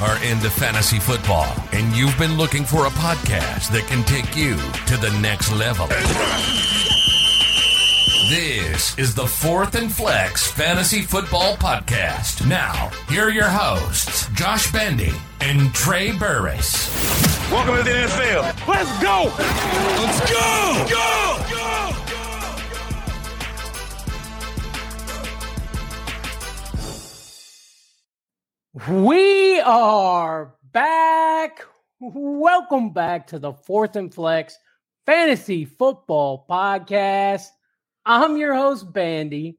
are into fantasy football and you've been looking for a podcast that can take you to the next level. This is the Fourth and Flex Fantasy Football Podcast. Now, here are your hosts, Josh Bandy and Trey Burris. Welcome to the NFL. Let's go! Let's go! Go! We are back. Welcome back to the Fourth and Flex Fantasy Football Podcast. I'm your host, Bandy.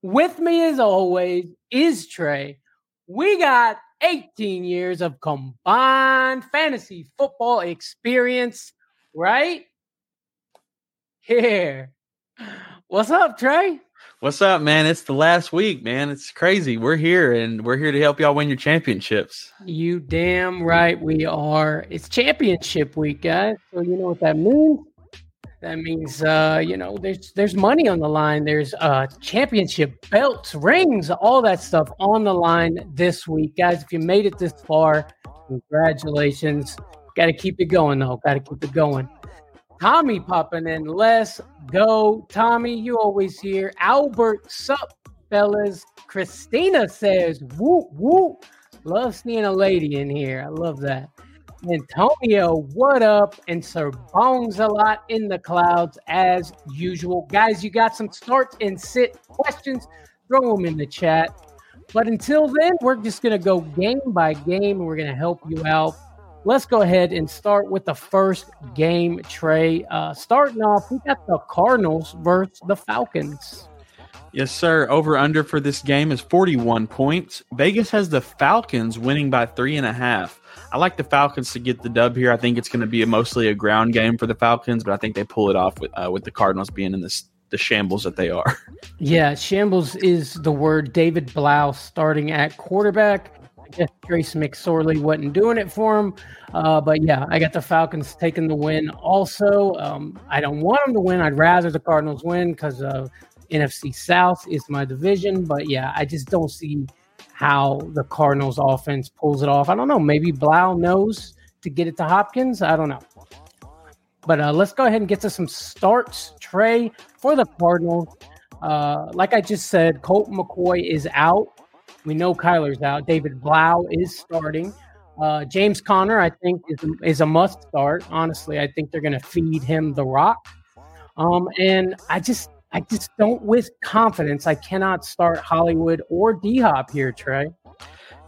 With me, as always, is Trey. We got 18 years of combined fantasy football experience, right? Here. What's up, Trey? What's up, man? It's the last week, man. It's crazy. We're here and we're here to help y'all win your championships. You damn right we are. It's championship week, guys. So you know what that means? That means uh, you know, there's there's money on the line. There's uh championship belts, rings, all that stuff on the line this week. Guys, if you made it this far, congratulations. Gotta keep it going though. Gotta keep it going. Tommy popping in. Let's go. Tommy, you always here. Albert, sup, fellas. Christina says, whoop, whoop. Love seeing a lady in here. I love that. Antonio, what up? And Sir Bones a lot in the clouds as usual. Guys, you got some start and sit questions? Throw them in the chat. But until then, we're just going to go game by game and we're going to help you out let's go ahead and start with the first game, Trey. Uh, starting off, we got the Cardinals versus the Falcons. Yes, sir. Over under for this game is 41 points. Vegas has the Falcons winning by three and a half. I like the Falcons to get the dub here. I think it's going to be a mostly a ground game for the Falcons, but I think they pull it off with uh, with the Cardinals being in this the shambles that they are. Yeah, shambles is the word. David Blough starting at quarterback Trace McSorley wasn't doing it for him. Uh, but yeah, I got the Falcons taking the win. Also, um, I don't want them to win. I'd rather the Cardinals win because NFC South is my division. But yeah, I just don't see how the Cardinals offense pulls it off. I don't know. Maybe Blough knows to get it to Hopkins. I don't know. But uh, let's go ahead and get to some starts. Trey for the Cardinals. Uh, like I just said, Colt McCoy is out. We know Kyler's out. David Blough is starting. Uh, James Conner, I think, is, is a must start. Honestly, I think they're going to feed him the rock. Um, and I just, I just don't with confidence. I cannot start Hollywood or D Hop here, Trey.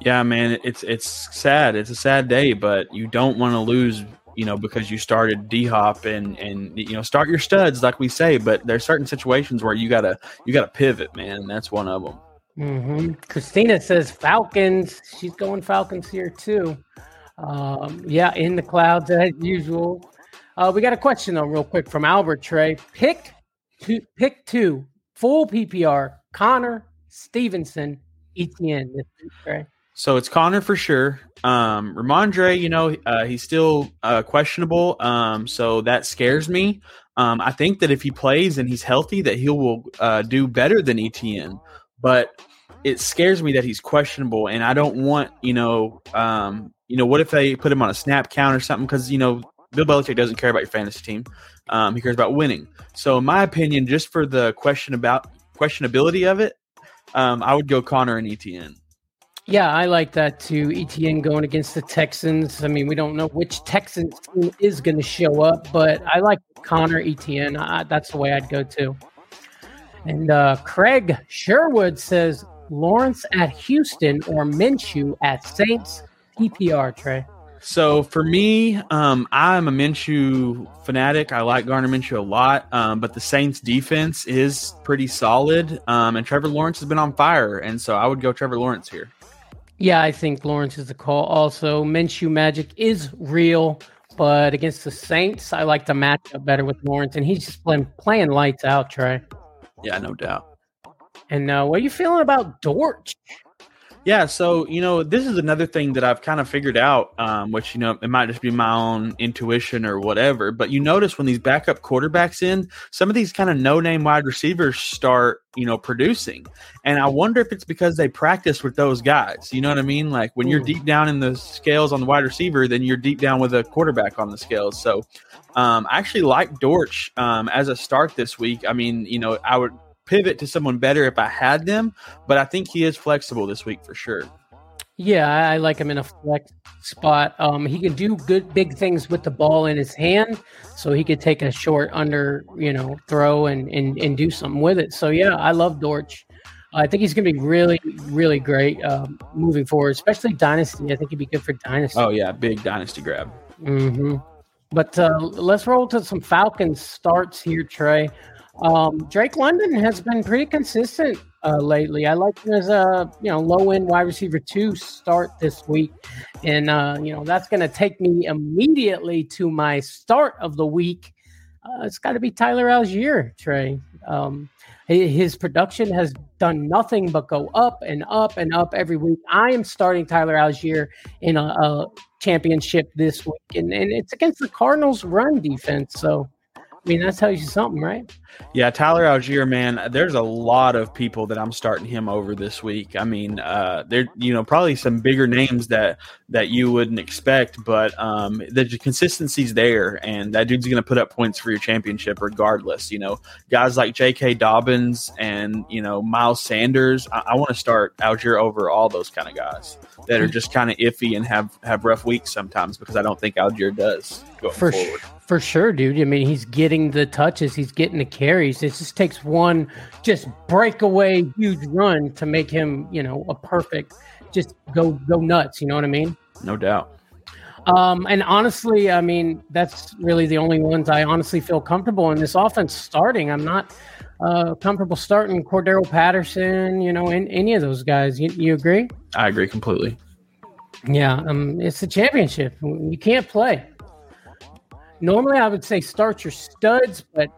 Yeah, man, it's it's sad. It's a sad day, but you don't want to lose, you know, because you started D Hop and and you know start your studs like we say. But there's certain situations where you gotta you gotta pivot, man. That's one of them. Mm-hmm. Christina says Falcons. She's going Falcons here too. Um, yeah, in the clouds as usual. Uh, we got a question though, real quick from Albert Trey. Pick two, pick two, full PPR. Conner Stevenson, Etienne. Trey. So it's Conner for sure. Um, Rhamondre, you know, uh, he's still uh, questionable. Um, so that scares me. Um, I think that if he plays and he's healthy, that he will uh, do better than Etienne but it scares me that he's questionable, and I don't want you know, um, you know, what if they put him on a snap count or something? Because you know, Bill Belichick doesn't care about your fantasy team; um, he cares about winning. So, in my opinion, just for the question about questionability of it, um, I would go Conner and Etienne. Yeah, I like that too. Etienne going against the Texans. I mean, we don't know which Texans team is going to show up, but I like Conner Etienne. I, that's the way I'd go too. And uh, Craig Sherwood says Lawrence at Houston or Minshew at Saints. PPR, Trey. So for me, um, I'm a Minshew fanatic. I like Gardner Minshew a lot, um, but the Saints defense is pretty solid, um, and Trevor Lawrence has been on fire, and so I would go Trevor Lawrence here. Yeah, I think Lawrence is the call. Also, Minshew magic is real, but against the Saints, I like the matchup better with Lawrence, and he's just playing, playing lights out, Trey. Yeah, no doubt. And uh, what are you feeling about Dortch? Yeah, so you know, this is another thing that I've kind of figured out, um, which you know, it might just be my own intuition or whatever. But you notice when these backup quarterbacks in, some of these kind of no-name wide receivers start, you know, producing, and I wonder if it's because they practice with those guys. You know what I mean? Like when you're deep down in the scales on the wide receiver, then you're deep down with a quarterback on the scales. So, um, I actually like Dortch um, as a start this week. I mean, you know, I would pivot to someone better if I had them, but I think he is flexible this week for sure. Yeah, I like him in a flex spot. Um, he can do good big things with the ball in his hand, so he could take a short under, you know, throw and and, and do something with it. So yeah, I love Dortch. I think he's going to be really, really great um, moving forward, especially dynasty. I think he'd be good for dynasty. Oh yeah, big dynasty grab. Mm-hmm. But uh, let's roll to some Falcons starts here, Trey. Um, Drake London has been pretty consistent uh, lately. I like him as a you know low end wide receiver two start this week, and uh, you know that's going to take me immediately to my start of the week. Uh, it's got to be Tyler Allgeier, Trey. Um, his production has done nothing but go up and up and up every week. I am starting Tyler Allgeier in a, a championship this week, and, and it's against the Cardinals' run defense. So, I mean, that tells you something, right? Yeah, Tyler Allgeier, man, there's a lot of people that I'm starting him over this week. I mean, uh, there, you know, probably some bigger names that that you wouldn't expect, but um, the consistency's there, and that dude's going to put up points for your championship regardless. You know, guys like J.K. Dobbins and you know Miles Sanders. I, I want to start Allgeier over all those kind of guys that are just kind of iffy and have have rough weeks sometimes because I don't think Allgeier does going For forward. sh- for sure, dude. I mean, he's getting the touches, he's getting the carries. It just takes one just breakaway huge run to make him, you know, a perfect. Just go go nuts. You know what I mean? No doubt. Um, and honestly, I mean, that's really the only ones I honestly feel comfortable in this offense starting. I'm not uh, comfortable starting Cordarrelle Patterson, you know, in any of those guys. You, you agree? I agree completely. Yeah, um, it's a championship. You can't play. Normally, I would say start your studs, but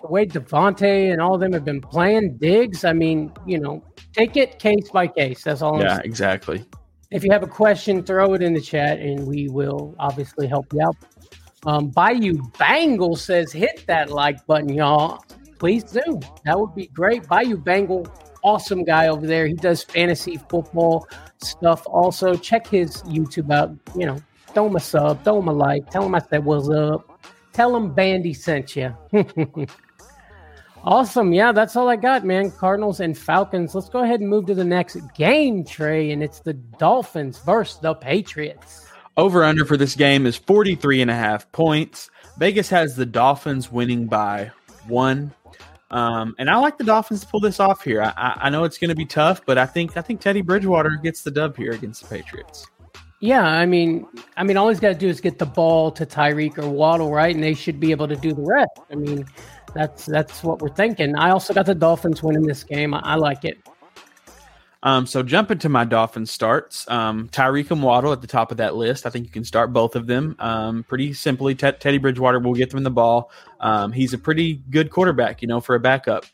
the way Devontae and all of them have been playing digs, I mean, you know, take it case by case. That's all I'm Yeah, exactly. If you have a question, throw it in the chat and we will obviously help you out. Um, Bayou Bangle says, hit that like button, y'all. Please do. That would be great. Bayou Bangle, awesome guy over there. He does fantasy football stuff. Also, check his YouTube out. You know, throw him a sub, throw him a like, tell him I said what's up. Tell him Bandy sent you. Awesome. Yeah, that's all I got, man. Cardinals and Falcons. Let's go ahead and move to the next game, Trey, and it's the Dolphins versus the Patriots. Over under for this game is 43 and a half points. Vegas has the Dolphins winning by one. Um, and I like the Dolphins to pull this off here. I, I, I know it's going to be tough, but I think I think Teddy Bridgewater gets the dub here against the Patriots. Yeah, I mean, I mean, all he's got to do is get the ball to Tyreek or Waddle, right, and they should be able to do the rest. I mean, that's that's what we're thinking. I also got the Dolphins winning this game. I, I like it. Um, so jumping to my Dolphins starts, um, Tyreek and Waddle at the top of that list. I think you can start both of them um, pretty simply. Ted Teddy Bridgewater will get them the ball. Um, he's a pretty good quarterback, you know, for a backup.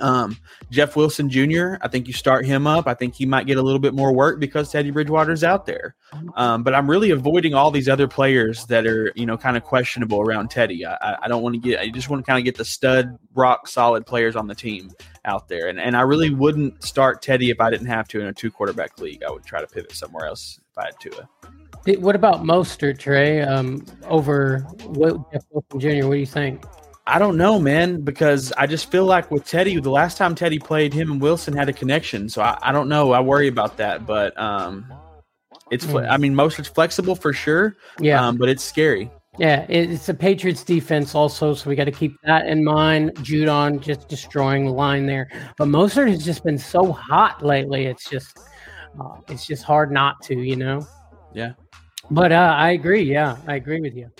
Um, Jeff Wilson Jr. I think you start him up. I think he might get a little bit more work because Teddy Bridgewater's out there. Um, but I'm really avoiding all these other players that are, you know, kind of questionable around Teddy. I, I- don't want to get. I just want to kind of get the stud, rock solid players on the team out there. And and I really wouldn't start Teddy if I didn't have to in a two quarterback league. I would try to pivot somewhere else if I had to. What about Mostert, Trey? Um, over Wil- Jeff Wilson Jr. What do you think? I don't know, man, because I just feel like with Teddy, the last time Teddy played, him and Wilson had a connection. So I, I don't know. I worry about that, but um, it's. fle- I mean, most it's flexible for sure. Yeah, um, but it's scary. Yeah, it's the Patriots defense also, so we got to keep that in mind. Judon just destroying the line there, but Mostert has just been so hot lately. It's just, uh, it's just hard not to, you know. Yeah. But uh, I agree. Yeah, I agree with you.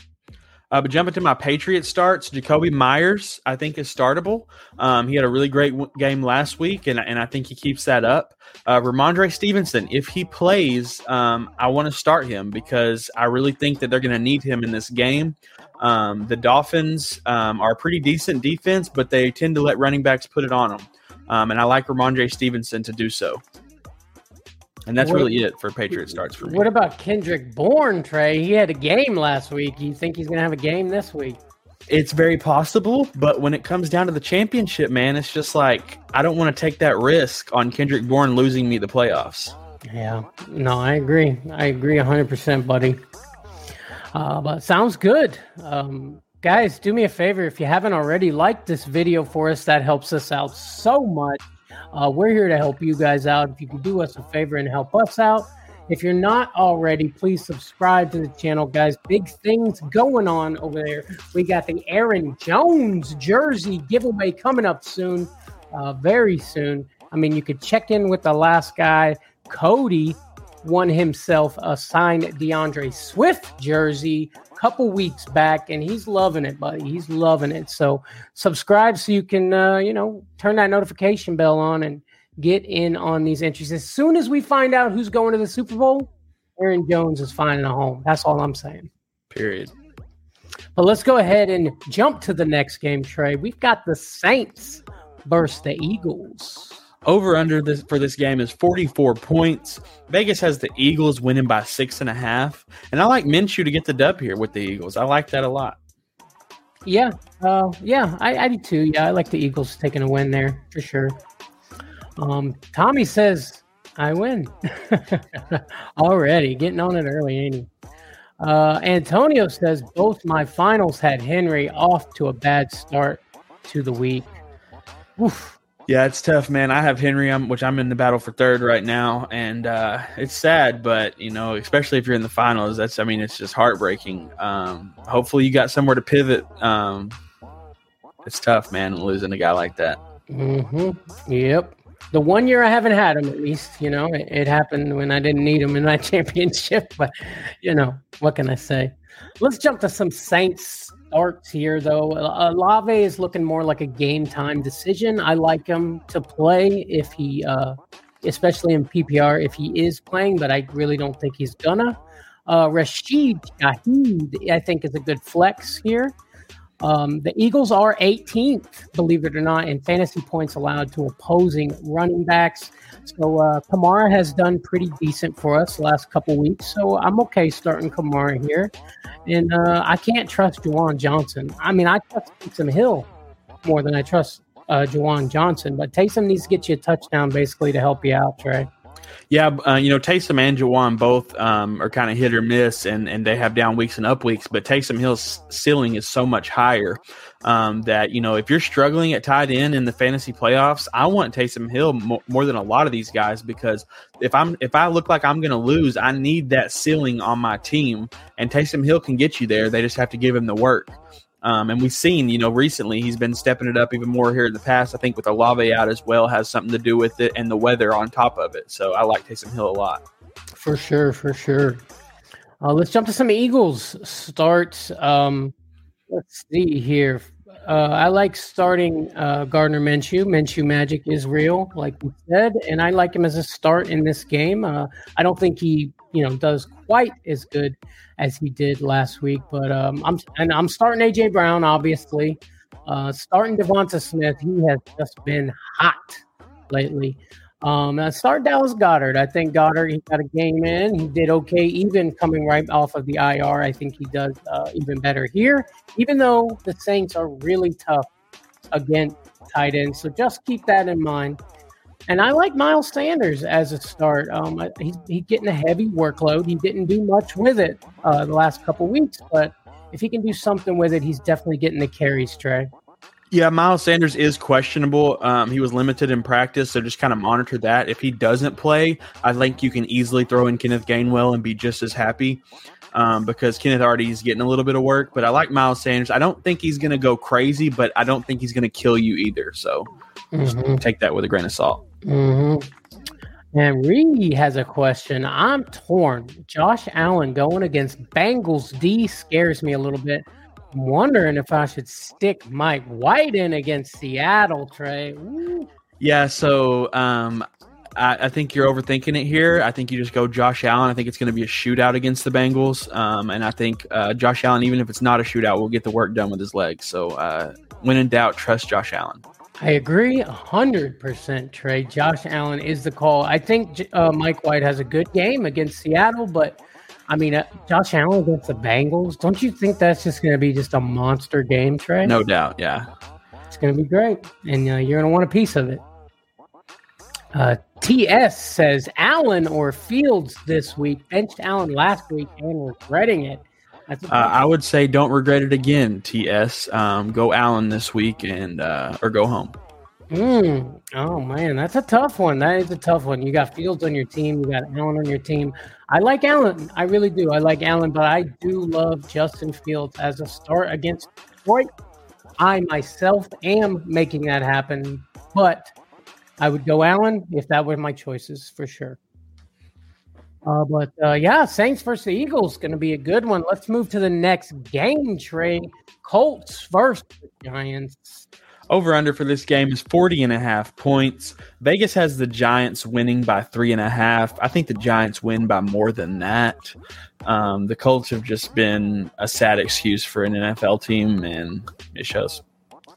Uh, but jumping to my Patriots starts, Jakobi Meyers, I think, is startable. Um, he had a really great w- game last week, and, and I think he keeps that up. Uh, Rhamondre Stevenson, if he plays, um, I want to start him because I really think that they're going to need him in this game. Um, the Dolphins um, are a pretty decent defense, but they tend to let running backs put it on them. Um, and I like Rhamondre Stevenson to do so. And that's What- really it for Patriot starts for me. What about Kendrick Bourne, Trey? He had a game last week. You think he's going to have a game this week? It's very possible, but when it comes down to the championship, man, it's just like I don't want to take that risk on Kendrick Bourne losing me the playoffs. Yeah, no, I agree. I agree 100%, buddy. Uh, but sounds good. Um, guys, do me a favor if you haven't already, like this video for us. That helps us out so much. Uh, we're here to help you guys out. If you can do us a favor and help us out, if you're not already, please subscribe to the channel, guys. Big things going on over there. We got the Aaron Jones jersey giveaway coming up soon, uh, very soon. I mean, you could check in with the last guy. Cody won himself a signed D'Andre Swift jersey couple weeks back, and he's loving it, buddy. He's loving it. So subscribe so you can, uh, you know, turn that notification bell on and get in on these entries. As soon as we find out who's going to the Super Bowl, Aaron Jones is finding a home. That's all I'm saying. Period. But let's go ahead and jump to the next game, Trey. We've got the Saints versus the Eagles. Over under this for this game is 44 points. Vegas has the Eagles winning by six and a half. And I like Minshew to get the dub here with the Eagles. I like that a lot. Yeah, uh, yeah, I, I do too. Yeah, I like the Eagles taking a win there for sure. Um, Tommy says I win already, getting on it early, ain't he? Uh, Antonio says both my finals had Henry off to a bad start to the week. Oof. Yeah, it's tough, man. I have Henry, which I'm in the battle for third right now, and uh, it's sad, but you know, especially if you're in the finals, that's I mean, it's just heartbreaking. Um, hopefully, you got somewhere to pivot. Um, it's tough, man, losing a guy like that. Mm-hmm. Yep. The one year I haven't had him, at least, you know, it, it happened when I didn't need him in my championship. But, you know, what can I say? Let's jump to some Saints starts here, though. Uh, Lave is looking more like a game time decision. I like him to play if he, uh, especially in PPR, if he is playing, but I really don't think he's gonna. Uh, Rashid Shaheed, I think, is a good flex here. Um, the Eagles are 18th, believe it or not, in fantasy points allowed to opposing running backs. So uh, Kamara has done pretty decent for us the last couple weeks. So I'm okay starting Kamara here. And uh, I can't trust Juwan Johnson. I mean, I trust Taysom Hill more than I trust uh, Juwan Johnson. But Taysom needs to get you a touchdown basically to help you out, Trey. Yeah, uh, you know, Taysom and Juwan both um, are kind of hit or miss, and, and they have down weeks and up weeks. But Taysom Hill's ceiling is so much higher um, that you know if you're struggling at tight end in the fantasy playoffs, I want Taysom Hill mo- more than a lot of these guys because if I'm if I look like I'm going to lose, I need that ceiling on my team, and Taysom Hill can get you there. They just have to give him the work. Um, and we've seen, you know, recently he's been stepping it up even more here in the past. I think with Olave out as well has something to do with it, and the weather on top of it. So I like Taysom Hill a lot. For sure, for sure. Uh, let's jump to some Eagles starts. Um, let's see here. Uh, I like starting uh, Gardner Minshew. Minshew magic is real, like we said, and I like him as a start in this game. Uh, I don't think he, you know, does quite as good as he did last week, but um, I'm and I'm starting AJ Brown, obviously. Uh, starting Devonta Smith, he has just been hot lately. Um, I start Dallas Goedert. I think Goedert he got a game in. He did okay, even coming right off of the IR. I think he does uh, even better here, even though the Saints are really tough against tight ends. So just keep that in mind. And I like Miles Sanders as a start. Um, I- he's, he's getting a heavy workload. He didn't do much with it uh, the last couple weeks, but if he can do something with it, he's definitely getting the carries, Trey. Yeah, Miles Sanders is questionable. Um, he was limited in practice, so just kind of monitor that. If he doesn't play, I think you can easily throw in Kenneth Gainwell and be just as happy um, because Kenneth already is getting a little bit of work. But I like Miles Sanders. I don't think he's going to go crazy, but I don't think he's going to kill you either. So just Mhm. take that with a grain of salt. Hmm And Reed has a question. I'm torn. Josh Allen going against Bengals D scares me a little bit. I'm wondering if I should stick Mike White in against Seattle, Trey. Ooh. Yeah, so um, I, I think you're overthinking it here. I think you just go Josh Allen. I think it's going to be a shootout against the Bengals, um, and I think uh, Josh Allen, even if it's not a shootout, will get the work done with his legs. So uh, when in doubt, trust Josh Allen. I agree 100%, Trey. Josh Allen is the call. I think uh, Mike White has a good game against Seattle, but I mean, uh, Josh Allen against the Bengals, don't you think that's just going to be just a monster game, Trey? No doubt, yeah. It's going to be great, and uh, you're going to want a piece of it. Uh, TS says Allen or Fields this week. Benched Allen last week and regretting it. Uh, I would say don't regret it again, TS. Um, go Allen this week and uh, or go home. Mm. Oh man, that's a tough one. That is a tough one. You got Fields on your team. You got Allen on your team. I like Allen. I really do. I like Allen, but I do love Justin Fields as a start against Detroit. I myself am making that happen, but I would go Allen if that were my choices for sure. Uh, but uh, yeah, Saints versus the Eagles going to be a good one. Let's move to the next game, Trey. Colts versus Giants. Over under for this game is 40 and a half points. Vegas has the Giants winning by three and a half. I think the Giants win by more than that. Um, the Colts have just been a sad excuse for an NFL team, and it shows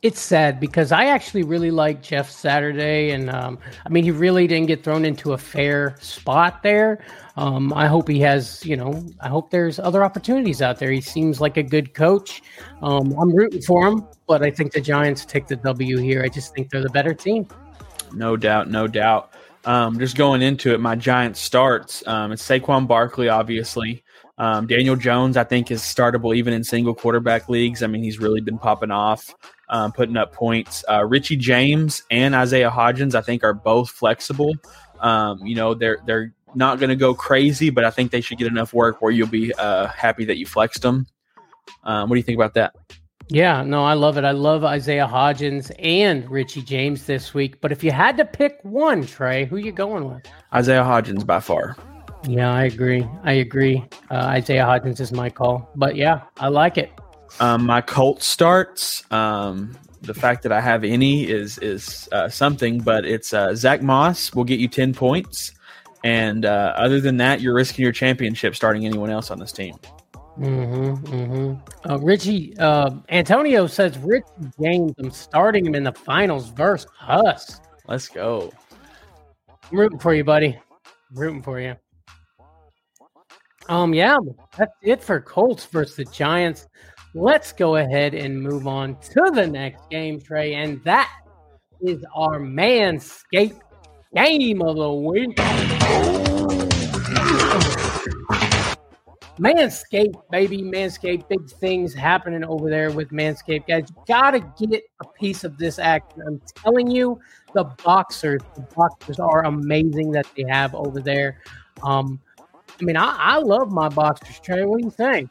it's sad because I actually really like Jeff Saturday, and um, I mean he really didn't get thrown into a fair spot there. Um, I hope he has, you know, I hope there's other opportunities out there. He seems like a good coach. Um, I'm rooting for him, but I think the Giants take the W here. I just think they're the better team. No doubt, no doubt. Um, just going into it, my Giants starts. Um, it's Saquon Barkley, obviously. Um, Daniel Jones, I think, is startable even in single quarterback leagues. I mean, he's really been popping off um, putting up points. Uh, Richie James and Isaiah Hodgins, I think, are both flexible. Um, you know, they're they're not going to go crazy, but I think they should get enough work where you'll be uh, happy that you flexed them. Um, what do you think about that? Yeah, no, I love it. I love Isaiah Hodgins and Richie James this week. But if you had to pick one, Trey, who are you going with? Isaiah Hodgins by far. Yeah, I agree. I agree. Uh, Isaiah Hodgins is my call. But yeah, I like it. Um, my cult starts. Um, the fact that I have any is is uh, something, but it's uh, Zach Moss will get you ten points, and uh, other than that, you're risking your championship starting anyone else on this team. Mm-hmm, mm-hmm. Uh, Richie uh, Antonio says Rich James. I'm starting him in the finals versus us. Let's go. I'm rooting for you, buddy. I'm rooting for you. Um, yeah, that's it for Colts versus the Giants. Let's go ahead and move on to the next game, Trey, and that is our Manscaped game of the week. Manscaped, baby, Manscaped, big things happening over there with Manscaped, guys. You gotta get a piece of this action. I'm telling you, the boxers, the boxers are amazing that they have over there. Um, I mean, I, I love my boxers, Trey. What do you think?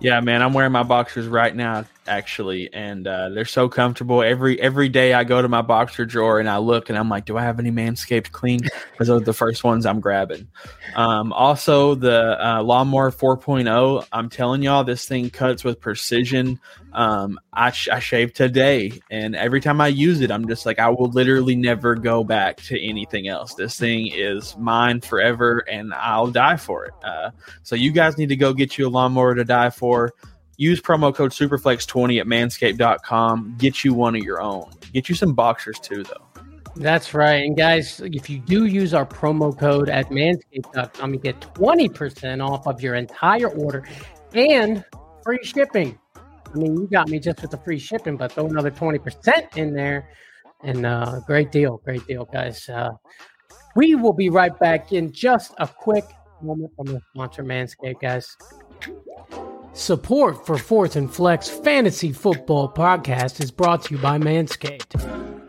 Yeah, man, I'm wearing my boxers right now, actually, and uh, they're so comfortable. Every every day I go to my boxer drawer and I look and I'm like, do I have any Manscaped clean? Because those are the first ones I'm grabbing. Um, also, the uh, Lawnmower 4.0. I'm telling y'all, this thing cuts with precision. Um, I, sh- I shaved today, and every time I use it, I'm just like, I will literally never go back to anything else. This thing is mine forever, and I'll die for it. Uh, so you guys need to go get you a lawnmower to die for. Use promo code Superflex20 at manscaped.com. Get you one of your own. Get you some boxers too, though. That's right. And guys, if you do use our promo code at manscaped.com, you get 20% off of your entire order and free shipping. I mean, you got me just with the free shipping, but throw another 20% in there. And uh, great deal. Great deal, guys. Uh, we will be right back in just a quick moment from the sponsor, Manscaped, guys. Support for Fourth and Flex Fantasy Football Podcast is brought to you by Manscaped.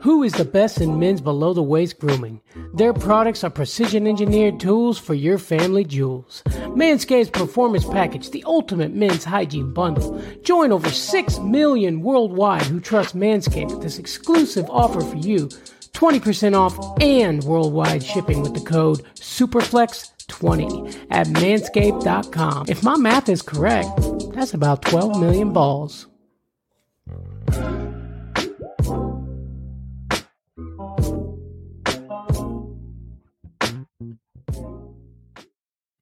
Who is the best in men's below the waist grooming? Their products are precision engineered tools for your family jewels. Manscaped's Performance Package, the ultimate men's hygiene bundle. Join over 6 million worldwide who trust Manscaped with this exclusive offer for you 20% off and worldwide shipping with the code SUPERFLEX20 at manscaped.com. If my math is correct, that's about 12 million balls.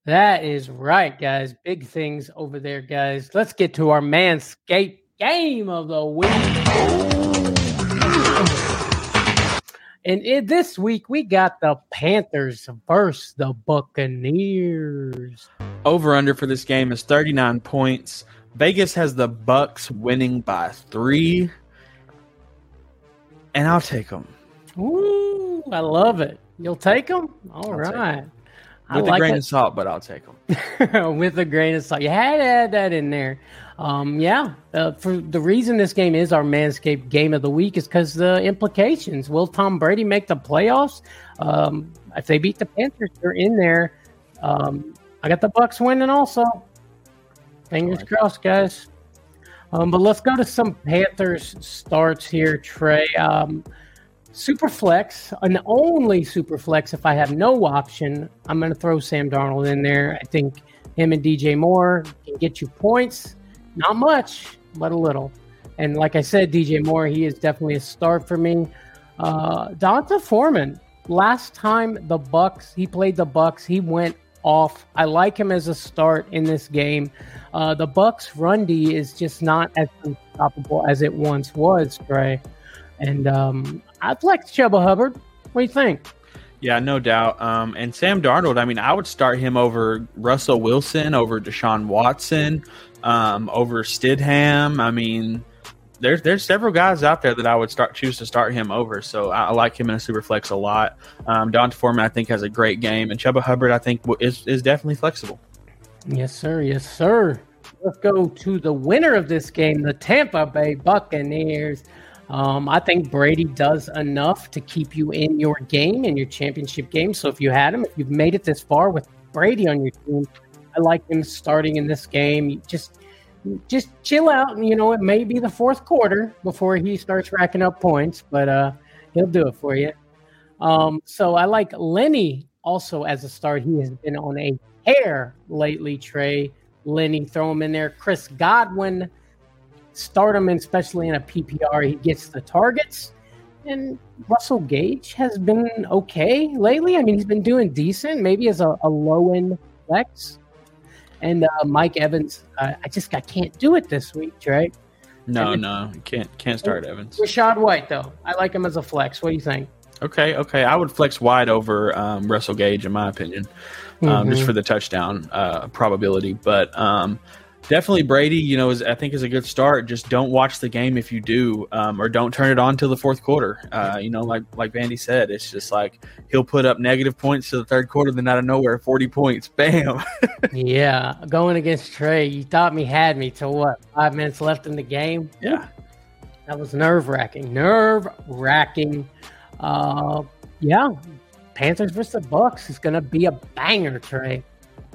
That is right, guys. Big things over there, guys. Let's get to our Manscaped game of the week. And it, this week we got the Panthers versus the Buccaneers. Over under for this game is 39 points. Vegas has the Bucks winning by three, and I'll take them. Ooh, I love it. You'll take them? All right. With a grain it. of salt, but I'll take them. with a grain of salt. You had to add that in there. Um, yeah, uh, for the reason this game is our Manscaped game of the week is because the implications. Will Tom Brady make the playoffs? Um, if they beat the Panthers, they're in there. Um, I got the Bucks winning also. Fingers crossed, guys. Um, but let's go to some Panthers starts here, Trey. Um, super flex, an only super flex. If I have no option, I'm going to throw Sam Darnold in there. I think him and DJ Moore can get you points. Not much, but a little. And like I said, DJ Moore, he is definitely a start for me. Uh, D'Onta Foreman, last time the Bucks, he played the Bucks, he went off. I like him as a start in this game. Uh, the Bucks run D is just not as unstoppable as it once was, Trey. And um, I'd like Chuba Hubbard. What do you think? Yeah, no doubt. Um, and Sam Darnold, I mean, I would start him over Russell Wilson, over Deshaun Watson, um, over Stidham. I mean, there's there's several guys out there that I would start choose to start him over. So I, I like him in a super flex a lot. Um, Don Foreman, I think, has a great game, and Chuba Hubbard, I think, is is definitely flexible. Yes, sir. Yes, sir. Let's go to the winner of this game, the Tampa Bay Buccaneers. Um, I think Brady does enough to keep you in your game, in your championship game. So if you had him, if you've made it this far with Brady on your team, I like him starting in this game. Just, just chill out, and you know it may be the fourth quarter before he starts racking up points, but uh, he'll do it for you. Um, so I like Lenny also as a start. He has been on a hair lately, Trey. Lenny, throw him in there. Chris Godwin, start him, especially in a PPR. He gets the targets. And Russell Gage has been okay lately. I mean, he's been doing decent, maybe as a, a low end flex. And uh, Mike Evans, uh, I just I can't do it this week, Trey. No, And- no, you can't can't start Evans. Rachaad White, though, I like him as a flex. What do you think? Okay, okay, I would flex wide over um, Russell Gage in my opinion. um, just Mhm. for the touchdown uh, probability. But um, definitely Brady, you know, is I think is a good start. Just don't watch the game if you do, um, or don't turn it on till the fourth quarter. Uh, you know, like like Vandy said, it's just like he'll put up negative points to the third quarter, then out of nowhere, forty points, bam. Yeah, going against Trey, you thought me had me till what? Five minutes left in the game. yeah, That was nerve wracking. Nerve wracking. Uh, yeah, Panthers versus the Bucks is going to be a banger, Trey.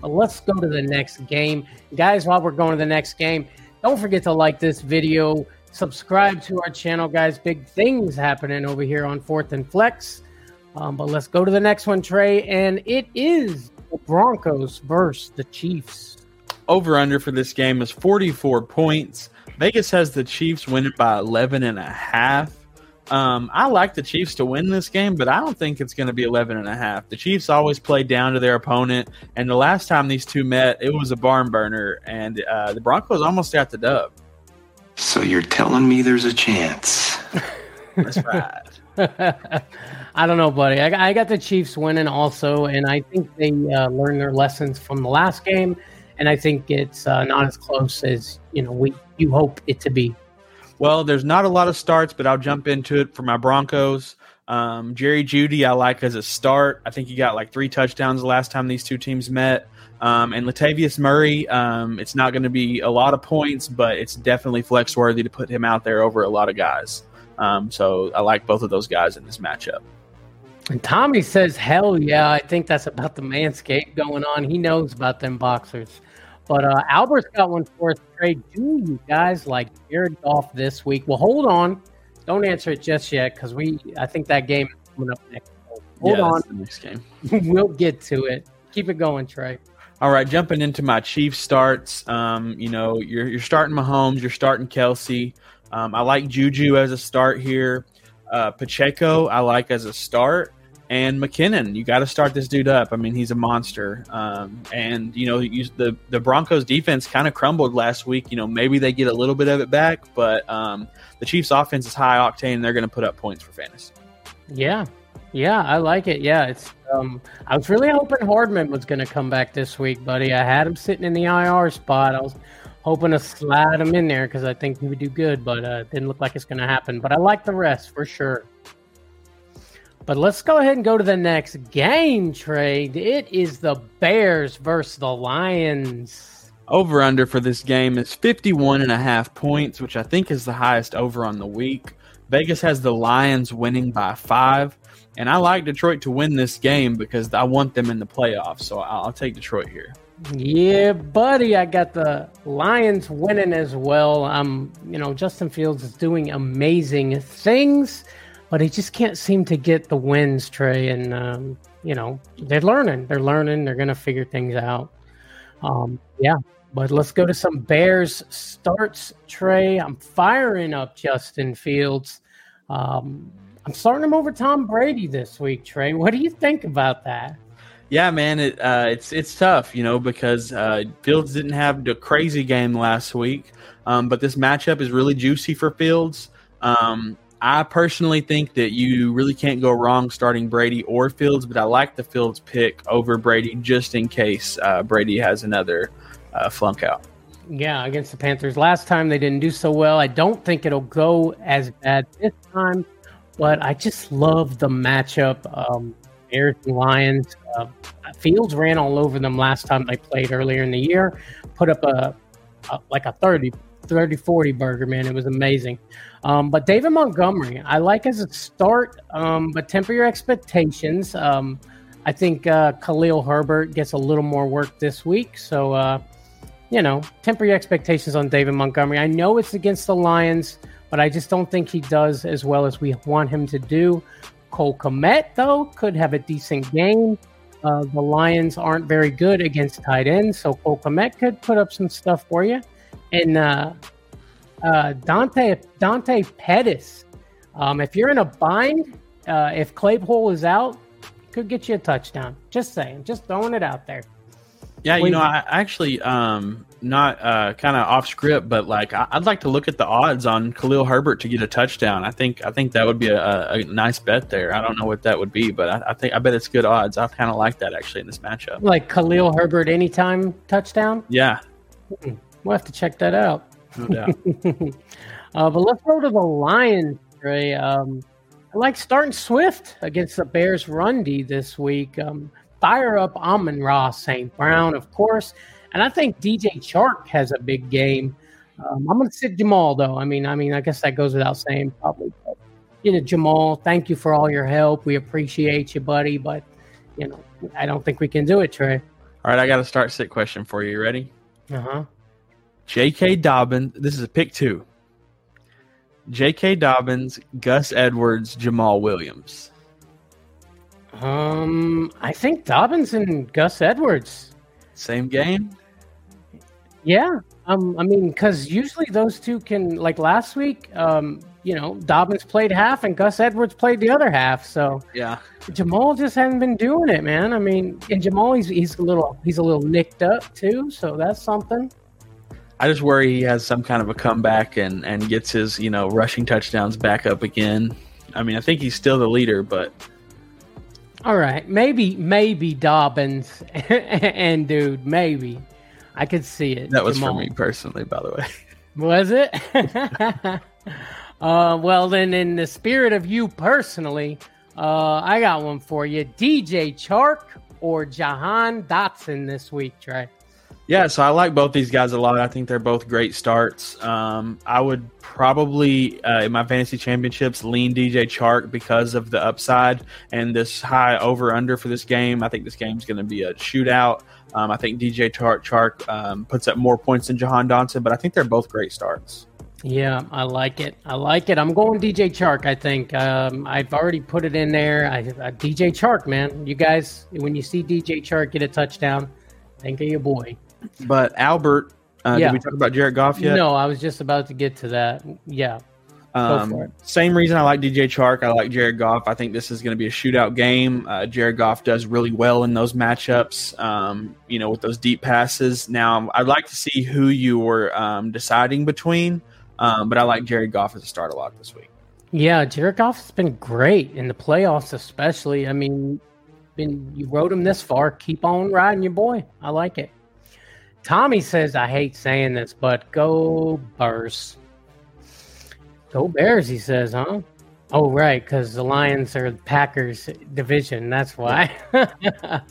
But let's go to the next game, guys. While we're going to the next game, don't forget to like this video, subscribe to our channel, guys. Big things happening over here on Fourth and Flex. Um, but let's go to the next one, Trey, and it is the Broncos versus the Chiefs. over under for this game is forty four points. Vegas has the Chiefs winning by 11 and a half. Um, I like the Chiefs to win this game, but I don't think it's going to be 11 and a half. The Chiefs always play down to their opponent, and the last time these two met, it was a barn burner, and uh, the Broncos almost got the dub. So you're telling me there's a chance? That's right. I don't know, buddy. I, I got the Chiefs winning also, and I think they uh, learned their lessons from the last game, and I think it's uh, not as close as you know we you hope it to be. Well, there's not a lot of starts, but I'll jump into it for my Broncos. Um, Jerry Jeudy, I like as a start. I think he got like three touchdowns the last time these two teams met. Um, and Latavius Murray, um, it's not going to be a lot of points, but it's definitely flex worthy to put him out there over a lot of guys. Um, so I like both of those guys in this matchup. And Tommy says, "Hell yeah!" I think that's about the manscape going on. He knows about them boxers. But uh, Albert's got one for us. Trey, do you guys like Jared Goff this week? Well, hold on. Don't answer it just yet because we. I think that game is coming up next. Hold Yeah, on. next game. we'll get to it. Keep it going, Trey. All right, jumping into my Chiefs starts. Um, you know, you're you're starting Mahomes, you're starting Kelce. Um, I like Juju as a start here. Uh, Pacheco, I like as a start, and McKinnon. You got to start this dude up. I mean, he's a monster. Um, and you know, you, the the Broncos defense kind of crumbled last week. You know, maybe they get a little bit of it back, but um, the Chiefs offense is high octane. They're going to put up points for fantasy. Yeah, Yeah, I like it. Yeah, it's. Um, I was really hoping Hardman was going to come back this week, buddy. I had him sitting in the IR spot. I was hoping to slide him in there because I think he would do good, but uh, it didn't look like it's going to happen. But I like the rest for sure. But let's go ahead and go to the next game trade. It is the Bears versus the Lions. Over under for this game is 51 and a half points, which I think is the highest over on the week. Vegas has the Lions winning by five. And I like Detroit to win this game because I want them in the playoffs. So I'll take Detroit here. Yeah, buddy, I got the Lions winning as well. Um, you know, Justin Fields is doing amazing things, but he just can't seem to get the wins, Trey. And um, you know, they're learning. They're learning. They're gonna figure things out. Um, yeah, but let's go to some Bears starts, Trey. I'm firing up Justin Fields. Um, I'm starting him over Tom Brady this week, Trey. What do you think about that? Yeah, man, it uh, it's it's tough, you know, because uh, Fields didn't have the crazy game last week, um, but this matchup is really juicy for Fields. Um, I personally think that you really can't go wrong starting Brady or Fields, but I like the Fields pick over Brady just in case uh, Brady has another uh, flunk out. Yeah, against the Panthers. Last time they didn't do so well. I don't think it'll go as bad this time but I just love the matchup. Um, Bears and Lions. Uh, Fields ran all over them last time they played earlier in the year. Put up a, a like a 30, 30 40 burger, man. It was amazing. Um, but David Montgomery, I like as a start, um, but temper your expectations. Um, I think uh, Khalil Herbert gets a little more work this week. So, uh, you know, temper your expectations on David Montgomery. I know it's against the Lions but I just don't think he does as well as we want him to do. Cole Kmet, though, could have a decent game. Uh, the Lions aren't very good against tight ends, so Cole Kmet could put up some stuff for you. And uh, Dante Dante Pettis, um, if you're in a bind, uh, if Claypool is out, could get you a touchdown. Just saying, just throwing it out there. Yeah, you know, I actually um not uh kind of off script, but like I, would like to look at the odds on Khalil Herbert to get a touchdown. I think I think that would be a, a nice bet there. I don't know what that would be, but I, I think I bet it's good odds. I kind of like that actually in this matchup. Like Khalil Herbert anytime touchdown. Yeah, hmm, we'll have to check that out. No doubt. uh, but let's go to the Lions, Trey. Um, I like starting Swift against the Bears' run D this week. Um, fire up Amon-Ra St. Brown, of course. And I think DJ Chark has a big game. Um, I'm going to sit Jamal, though. I mean, I mean, I guess that goes without saying, probably. But, you know, Jamal, thank you for all your help. We appreciate you, buddy. But, you know, I don't think we can do it, Trey. All right, I got a start sit question for you. You ready? Uh huh. J.K. Dobbins. This is a pick two. J.K. Dobbins, Gus Edwards, Jamaal Williams. Um, I think Dobbins and Gus Edwards. Same game. Yeah. Um, I mean, because usually those two can, like last week, um, you know, Dobbins played half and Gus Edwards played the other half. So yeah, Jamal just hasn't been doing it, man. I mean, and Jamal he's he's a little he's a little nicked up too, so that's something. I just worry he has some kind of a comeback and and gets his you know rushing touchdowns back up again. I mean, I think he's still the leader, but all right, maybe maybe Dobbins and dude, maybe I could see it. That was Jamal. for me personally, by the way. Was it? uh, well, then, in the spirit of you personally, uh, I got one for you: DJ Chark or Jahan Dotson this week, Trey. Yeah, so I like both these guys a lot. I think they're both great starts. Um, I would probably uh, in my fantasy championships lean DJ Chark because of the upside and this high over under for this game. I think this game is going to be a shootout. Um, I think DJ Chark, Chark um, puts up more points than Jahan Dotson, but I think they're both great starts. Yeah, I like it. I like it. I'm going DJ Chark. I think um, I've already put it in there. I, uh, DJ Chark, man. You guys, when you see DJ Chark get a touchdown, think of your boy. But Albert, uh, yeah. did we talk about Jared Goff yet? No, I was just about to get to that. Yeah. Um, same reason I like DJ Chark. I like Jared Goff. I think this is going to be a shootout game. Uh, Jared Goff does really well in those matchups, um, you know, with those deep passes. Now, I'd like to see who you were um, deciding between, um, but I like Jared Goff as a start a lot this week. Yeah, Jared Goff has been great in the playoffs, especially. I mean, been you rode him this far. Keep on riding your boy. I like it. Tommy says, I hate saying this, but go Bears. Go Bears, he says, huh? Oh, right, because the Lions are the Packers division. That's why.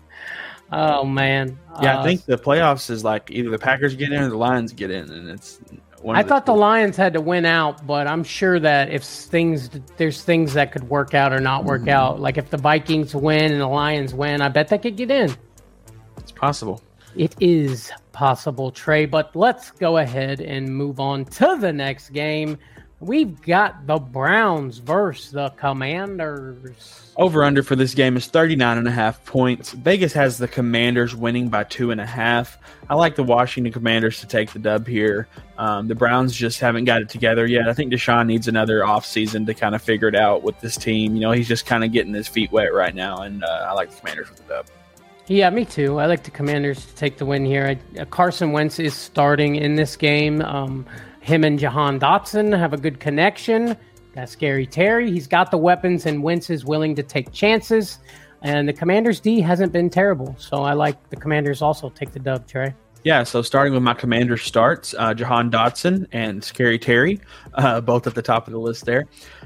oh, man. Yeah, Uh, I think the playoffs is like either the Packers get in or the Lions get in, and it's. One I of thought the. Lions had to win out, but I'm sure that if things there's things that could work out or not work out. Like if the Vikings win and the Lions win, I bet they could get in. it's possible. It is possible, Trey, but let's go ahead and move on to the next game. We've got the Browns versus the Commanders. Over under for this game is 39 and a half points. Vegas has the Commanders winning by two and a half. I like the Washington Commanders to take the dub here. Um, the Browns just haven't got it together yet. I think Deshaun needs another offseason to kind of figure it out with this team. You know, he's just kind of getting his feet wet right now, and uh, I like the Commanders with the dub. Yeah, me too. I like the Commanders to take the win here. I, uh, Carson Wentz is starting in this game. Um, him and Jahan Dotson have a good connection. Got Scary Terry. He's got the weapons, and Wentz is willing to take chances. And the Commanders D hasn't been terrible, so I like the Commanders also take the dub. Trey. Yeah, so starting with my commander starts, uh, Jahan Dotson and Scary Terry, uh, both at the top of the list there.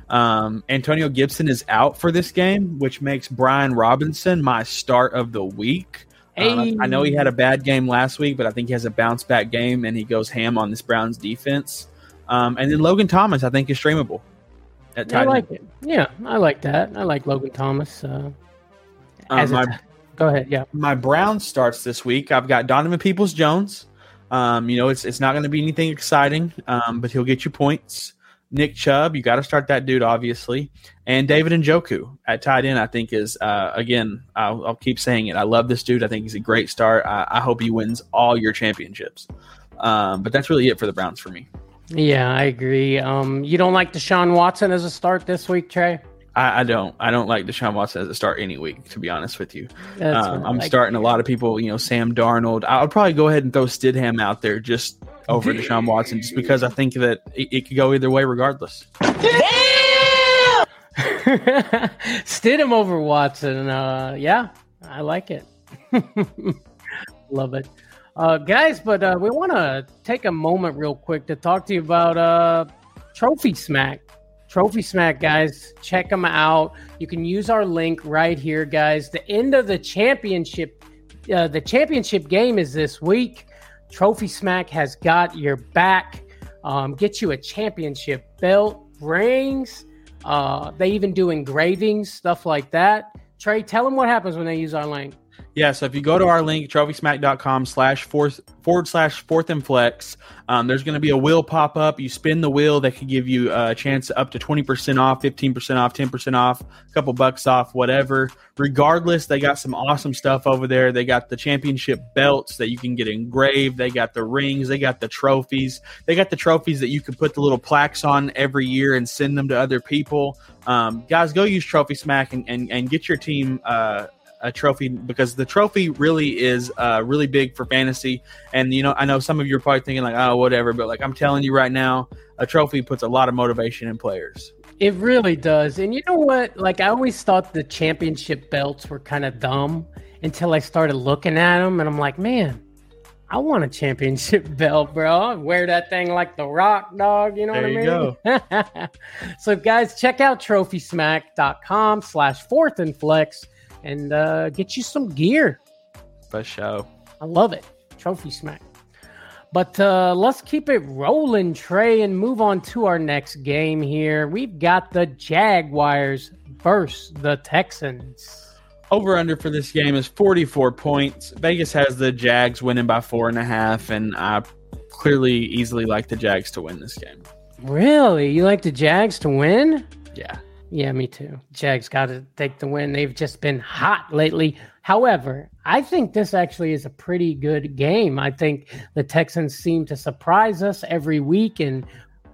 Um, Antonio Gibson is out for this game, which makes Brian Robinson my start of the week. Um, I know he had a bad game last week, but I think he has a bounce back game and he goes ham on this Browns defense. Um, and then Logan Thomas, I think, is streamable. At I like end. it. Yeah, I like that. I like Logan Thomas. Uh, Um, my- t- go ahead. Yeah. my Browns starts this week. I've got Donovan Peoples Jones. Um, you know, it's it's not going to be anything exciting, um, but he'll get you points. Nick Chubb, you got to start that dude, obviously, and David and Njoku at tight end. I think is uh, again. I'll, I'll keep saying it. I love this dude. I think he's a great start. I, I hope he wins all your championships. Um, but that's really it for the Browns for me. Yeah, I agree. Um, you don't like Deshaun Watson as a start this week, Trey? I, I don't. I don't like Deshaun Watson as a start any week, to be honest with you. Um, I'm like. starting a lot of people, you know, Sam Darnold. I'll probably go ahead and throw Stidham out there just over Deshaun Watson, just because I think that it, it could go either way regardless. Stidham over Watson. Uh, yeah, I like it. Love it. Uh, guys, but uh, we want to take a moment real quick to talk to you about uh, Trophy Smack. Trophy Smack, guys, check them out. You can use our link right here, guys. The end of the championship, uh, the championship game is this week. Trophy Smack has got your back. Um, get you a championship belt, rings. Uh, they even do engravings, stuff like that. Trey, tell them what happens when they use our link. Yeah, so if you go to our link, trophysmack.com slash forward slash fourth and flex, um, there's going to be a wheel pop up. You spin the wheel that could give you a chance up to 20% off, 15% off, 10% off, a couple bucks off, whatever. Regardless, they got some awesome stuff over there. They got the championship belts that you can get engraved. They got the rings. They got the trophies. They got the trophies that you can put the little plaques on every year and send them to other people. Um, guys, go use Trophy Smack and, and, and get your team uh, a trophy because the trophy really is uh, really big for fantasy. And you know, I know some of you are probably thinking like, oh, whatever, but like I'm telling you right now, a trophy puts a lot of motivation in players. It really does. And you know what? Like, I always thought the championship belts were kind of dumb until I started looking at them. And I'm like, man, I want a championship belt, bro. I wear that thing like the rock dog. You know There what I mean? so, guys, check out trophysmack.com slash fourth and flex and uh, get you some gear. For sure. I love it. Trophy smack. But uh, let's keep it rolling, Trey, and move on to our next game here. We've got the Jaguars versus the Texans. Over under for this game is 44 points. Vegas has the Jags winning by four and a half, and I clearly easily like the Jags to win this game. Really? You like the Jags to win? Yeah. Yeah, me too. Jags got to take the win. They've just been hot lately. However, I think this actually is a pretty good game. I think the Texans seem to surprise us every week and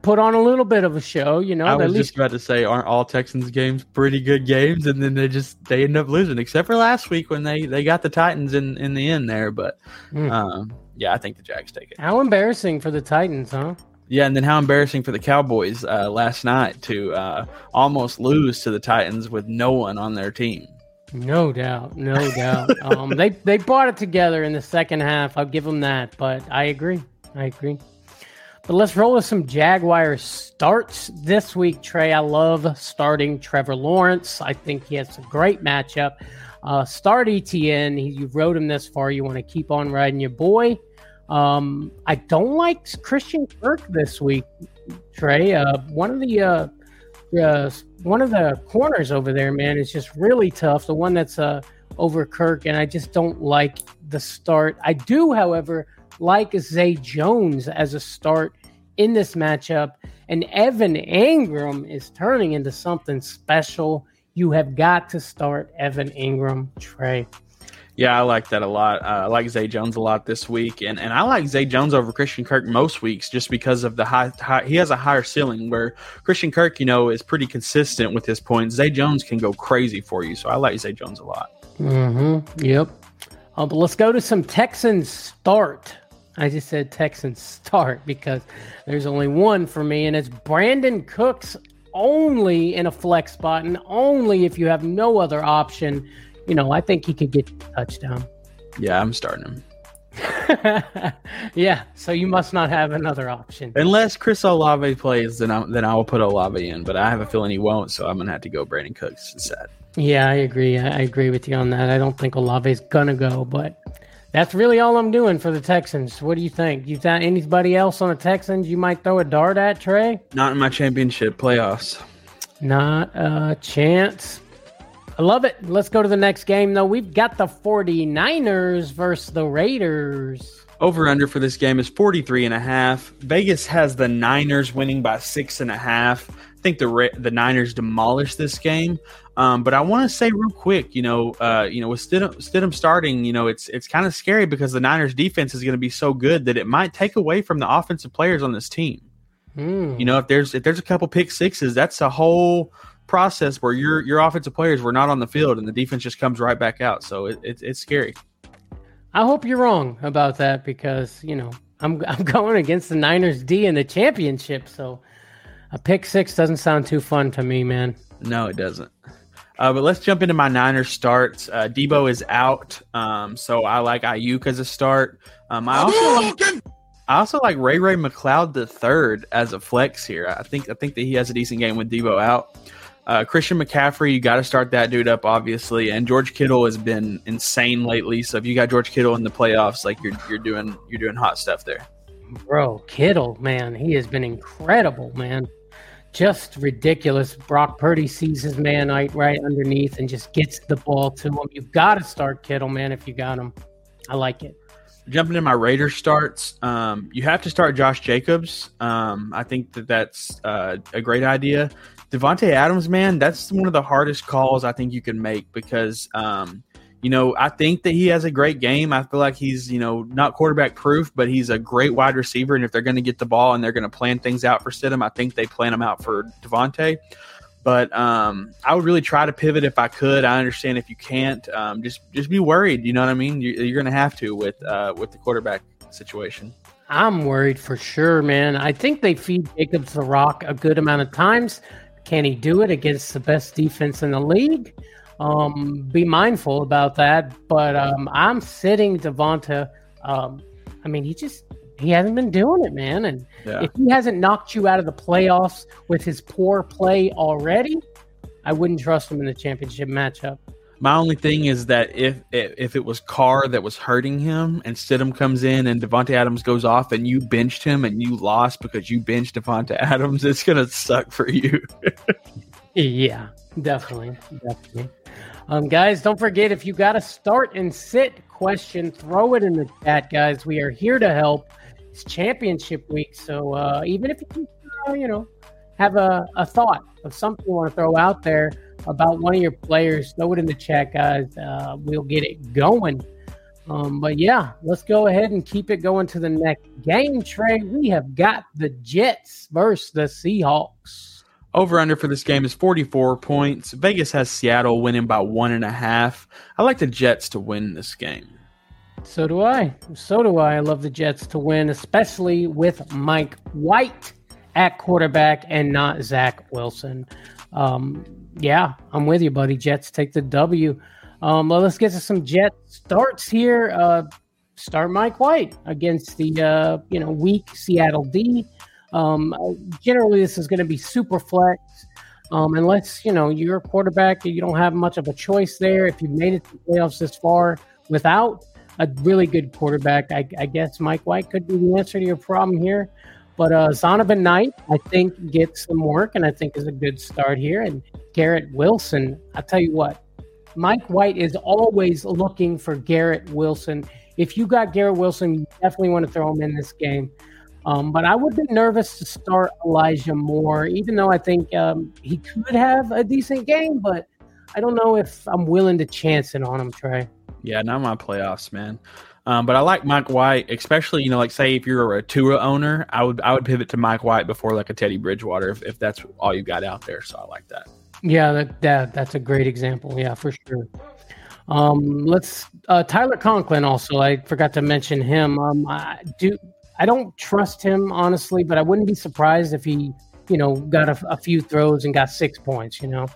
put on a little bit of a show. You know, I was least just about to say, aren't all Texans games pretty good games? And then they just they end up losing, except for last week when they they got the Titans in in the end there. But Hmm. um, yeah, I think the Jags take it. How embarrassing for the Titans, huh? Yeah, and then how embarrassing for the Cowboys uh, last night to uh, almost lose to the Titans with no one on their team. No doubt, no doubt. Um, they they brought it together in the second half. I'll give them that, but I agree. I agree. But let's roll with some Jaguars starts this week, Trey. I love starting Trevor Lawrence. I think he has a great matchup. Uh, start Etienne. He, you rode him this far. You want to keep on riding your boy. Um, I don't like Christian Kirk this week, Trey. Uh, one of the uh, uh, one of the corners over there, man, is just really tough. The one that's uh, over Kirk, and I just don't like the start. I do, however, like Zay Jones as a start in this matchup, and Evan Engram is turning into something special. You have got to start Evan Engram, Trey. Yeah, I like that a lot. Uh, I like Zay Jones a lot this week, and, and I like Zay Jones over Christian Kirk most weeks just because of the high, high. He has a higher ceiling where Christian Kirk, you know, is pretty consistent with his points. Zay Jones can go crazy for you, so I like Zay Jones a lot. Mm-hmm. Yep. Uh, but let's go to some Texans start. I just said Texans start because there's only one for me, and it's Brandin Cooks only in a flex spot, and only if you have no other option you know, I think he could get a touchdown. Yeah, I'm starting him. yeah, so you must not have another option. Unless Chris Olave plays, then I then I will put Olave in. But I have a feeling he won't, so I'm gonna have to go Brandin Cooks instead. Yeah, I agree. I agree with you on that. I don't think Olave's gonna go, but that's really all I'm doing for the Texans. What do you think? You th- anybody else on the Texans you might throw a dart at, Trey? Not in my championship playoffs. Not a chance. I love it. Let's go to the next game, though. We've got the 49ers versus the Raiders. Over under for this game is 43 and a half. Vegas has the Niners winning by six and a half. I think the the Niners demolished this game. Um, but I want to say real quick, you know, uh, you know, with Stidham, Stidham starting, you know, it's it's kind of scary because the Niners defense is going to be so good that it might take away from the offensive players on this team. Mm. You know, if there's if there's a couple pick sixes, that's a whole process where your your offensive players were not on the field and the defense just comes right back out. So it, it, it's scary. I hope you're wrong about that because you know I'm I'm going against the Niners D in the championship. So a pick six doesn't sound too fun to me, man. No, it doesn't. Uh, but let's jump into my Niners starts. Uh, Deebo is out, um, so I like Aiyuk as a start. Um, I also like, I also like Ray Ray McCloud the third as a flex here. I think I think that he has a decent game with Deebo out. Uh, Christian McCaffrey, you got to start that dude up, obviously. And George Kittle has been insane lately. So if you got George Kittle in the playoffs, like you're you're doing you're doing hot stuff there. Bro, Kittle, man, he has been incredible, man. Just ridiculous. Brock Purdy sees his man right, right underneath and just gets the ball to him. You've got to start Kittle, man, if you got him. I like it. Jumping in my Raiders starts, um, you have to start Josh Jacobs. Um, I think that that's uh, a great idea. Davante Adams, man, that's one of the hardest calls I think you can make because, um, you know, I think that he has a great game. I feel like he's, you know, not quarterback proof, but he's a great wide receiver. And if they're going to get the ball and they're going to plan things out for Stidham, I think they plan them out for Davante. But um, I would really try to pivot if I could. I understand if you can't, um, just just be worried. You know what I mean? You're, you're going to have to with uh, with the quarterback situation. I'm worried for sure, man. I think they feed Jacobs the rock a good amount of times. Can he do it against the best defense in the league? Um, be mindful about that. But um, I'm sitting Davante. Um, I mean, he just he hasn't been doing it, man. And yeah. if he hasn't knocked you out of the playoffs with his poor play already, I wouldn't trust him in the championship matchup. My only thing is that if if it was Carr that was hurting him and Stidham comes in and Davante Adams goes off and you benched him and you lost because you benched Davante Adams, it's gonna suck for you. yeah, definitely, definitely. Um, guys, don't forget if you got a start and sit question, throw it in the chat, guys. We are here to help. It's championship week, so uh, even if you uh, you know have a, a thought of something you want to throw out there about one of your players, throw it in the chat, guys. Uh, we'll get it going. Um, but yeah, let's go ahead and keep it going to the next game, Trey. We have got the Jets versus the Seahawks. Over under for this game is 44 points. Vegas has Seattle winning by one and a half. I like the Jets to win this game. So do I. So do I. I love the Jets to win, especially with Mike White at quarterback and not Zach Wilson. Um, yeah, I'm with you, buddy. Jets take the W. Um, well, let's get to some Jet starts here. Uh, start Mike White against the uh, you know weak Seattle D. Um, generally, this is going to be super flex. Um, unless you know you're a quarterback, you don't have much of a choice there. If you've made it to the playoffs this far without a really good quarterback, I, I guess Mike White could be the answer to your problem here. But uh, Zonovan Knight, I think, gets some work, and I think is a good start here. And Garrett Wilson, I'll tell you what, Mike White is always looking for Garrett Wilson. If you got Garrett Wilson, you definitely want to throw him in this game. Um, but I would be nervous to start Elijah Moore, even though I think um, he could have a decent game. But I don't know if I'm willing to chance it on him, Trey. Yeah, not my playoffs, man. Um, but I like Mike White, especially you know, like say if you're a Tua owner, I would I would pivot to Mike White before like a Teddy Bridgewater if, if that's all you got out there. So I like that. Yeah, that, that that's a great example. Yeah, for sure. Um, let's uh, Tyler Conklin also. I forgot to mention him. Um, I do I don't trust him honestly, but I wouldn't be surprised if he you know got a, a few throws and got six points. You know.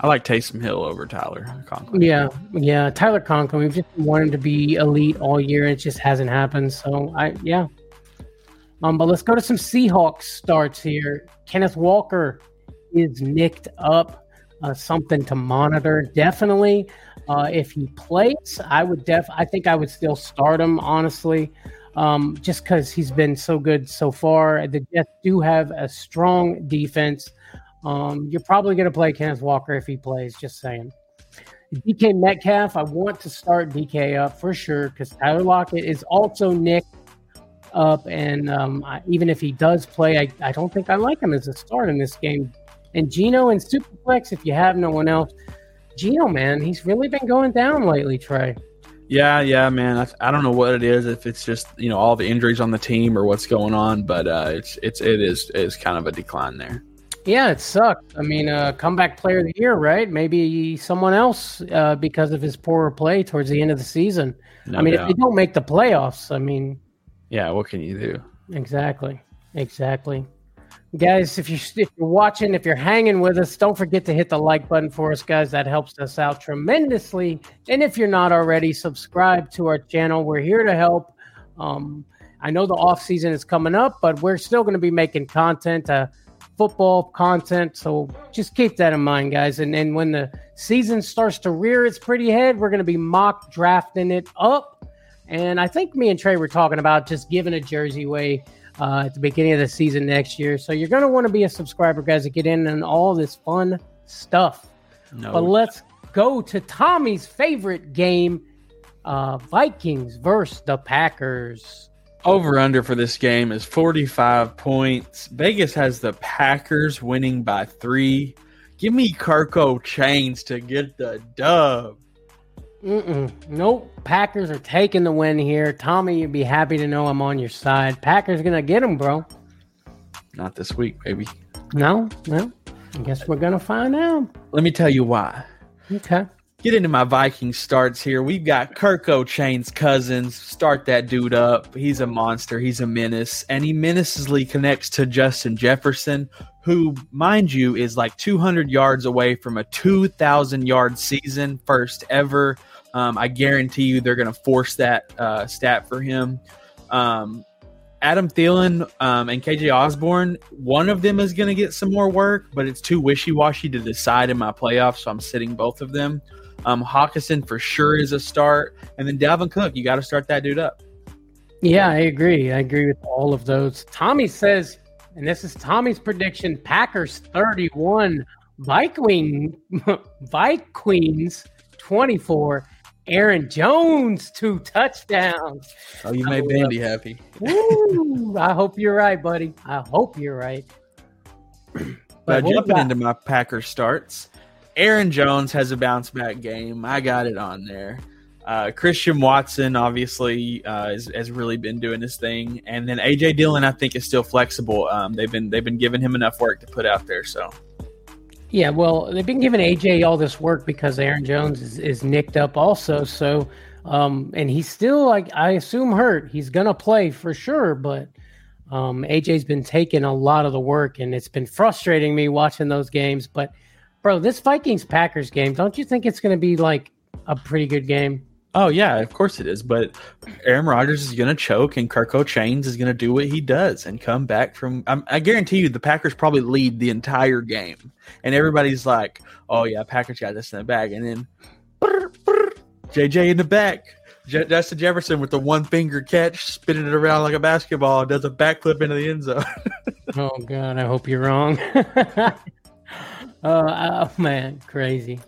I like Taysom Hill over Tyler Conklin. Yeah, yeah, Tyler Conklin. We've just wanted to be elite all year. It just hasn't happened. So I, yeah. Um, but let's go to some Seahawks starts here. Kenneth Walker is nicked up. Uh, something to monitor. Definitely, uh, if he plays, I would def. I think I would still start him honestly, um, just because he's been so good so far. The Jets do have a strong defense. Um, you're probably going to play Kenneth Walker if he plays. Just saying. DK Metcalf, I want to start DK up for sure because Tyler Lockett is also nicked up, and um, I, even if he does play, I, I don't think I like him as a start in this game. And Gino and Superflex, if you have no one else, Gino, man, he's really been going down lately, Trey. Yeah, yeah, man. I, I don't know what it is. If it's just you know all the injuries on the team or what's going on, but uh, it's it's it is is kind of a decline there. Yeah, it sucks. I mean, uh, comeback player of the year, right? Maybe someone else uh, because of his poor play towards the end of the season. No I mean, doubt. if they don't make the playoffs, I mean, Yeah, what can you do? exactly, exactly. Guys, if you if you're watching, if you're hanging with us, don't forget to hit the like button for us, guys. That helps us out tremendously. And if you're not already, subscribe to our channel. We're here to help. Um, I know the off season is coming up, but we're still going to be making content, uh, football content. So just keep that in mind, guys. And then when the season starts to rear its pretty head, we're going to be mock drafting it up. And I think me and Trey were talking about just giving a jersey away uh, at the beginning of the season next year. So you're going to want to be a subscriber, guys, to get in on all this fun stuff. No, But let's go to Tommy's favorite game uh, Vikings versus the Packers. Over under for this game is 45 points. Vegas has the Packers winning by three. Give me Kirko Chainz to get the dub. Mm-mm. Nope. Packers are taking the win here. Tommy, you'd be happy to know I'm on your side. Packers going to get them, bro. Not this week, baby. No, no. I guess we're going to find out. Let me tell you why. Okay. Get into my Viking starts here. We've got Kirko Chainz Cousins. Start that dude up. He's a monster. He's a menace. And he menacingly connects to Justin Jefferson, who, mind you, is like 200 yards away from a 2,000 yard season, first ever. Um, I guarantee you they're going to force that uh, stat for him. Um, Adam Thielen um, and KJ Osborne, one of them is going to get some more work, but it's too wishy washy to decide in my playoffs, so I'm sitting both of them. Um, Hockenson for sure is a start, and then Dalvin Cook, you got to start that dude up. Yeah, I agree. I agree with all of those. Tommy says, and this is Tommy's prediction Packers 31, Viking, Vikings 24, Aaron Jones, two touchdowns. Oh, you made Bandy happy. Woo! I hope you're right, buddy. I hope you're right. But what jumping into my Packers starts, Aaron Jones has a bounce back game. I got it on there. Uh, Christian Watson obviously uh, has, has really been doing his thing, and then AJ Dillon I think is still flexible. Um, they've been they've been giving him enough work to put out there. So Yeah, well, they've been giving AJ all this work because Aaron Jones is, is nicked up also. So Um, and he's still like I assume hurt. He's gonna play for sure, but um, AJ's been taking a lot of the work, and it's been frustrating me watching those games. But bro, this Vikings Packers game, don't you think it's gonna be like a pretty good game? Oh yeah, of course it is. But Aaron Rodgers is going to choke, and Kirko Chainz is going to do what he does and come back from. I'm, I guarantee you, the Packers probably lead the entire game, and everybody's like, "Oh yeah, Packers got this in the bag," and then brr, brr, JJ in the back. J- Justin Jefferson with the one finger catch, spinning it around like a basketball, does a backflip into the end zone. oh God, I hope you're wrong. uh, oh man, crazy.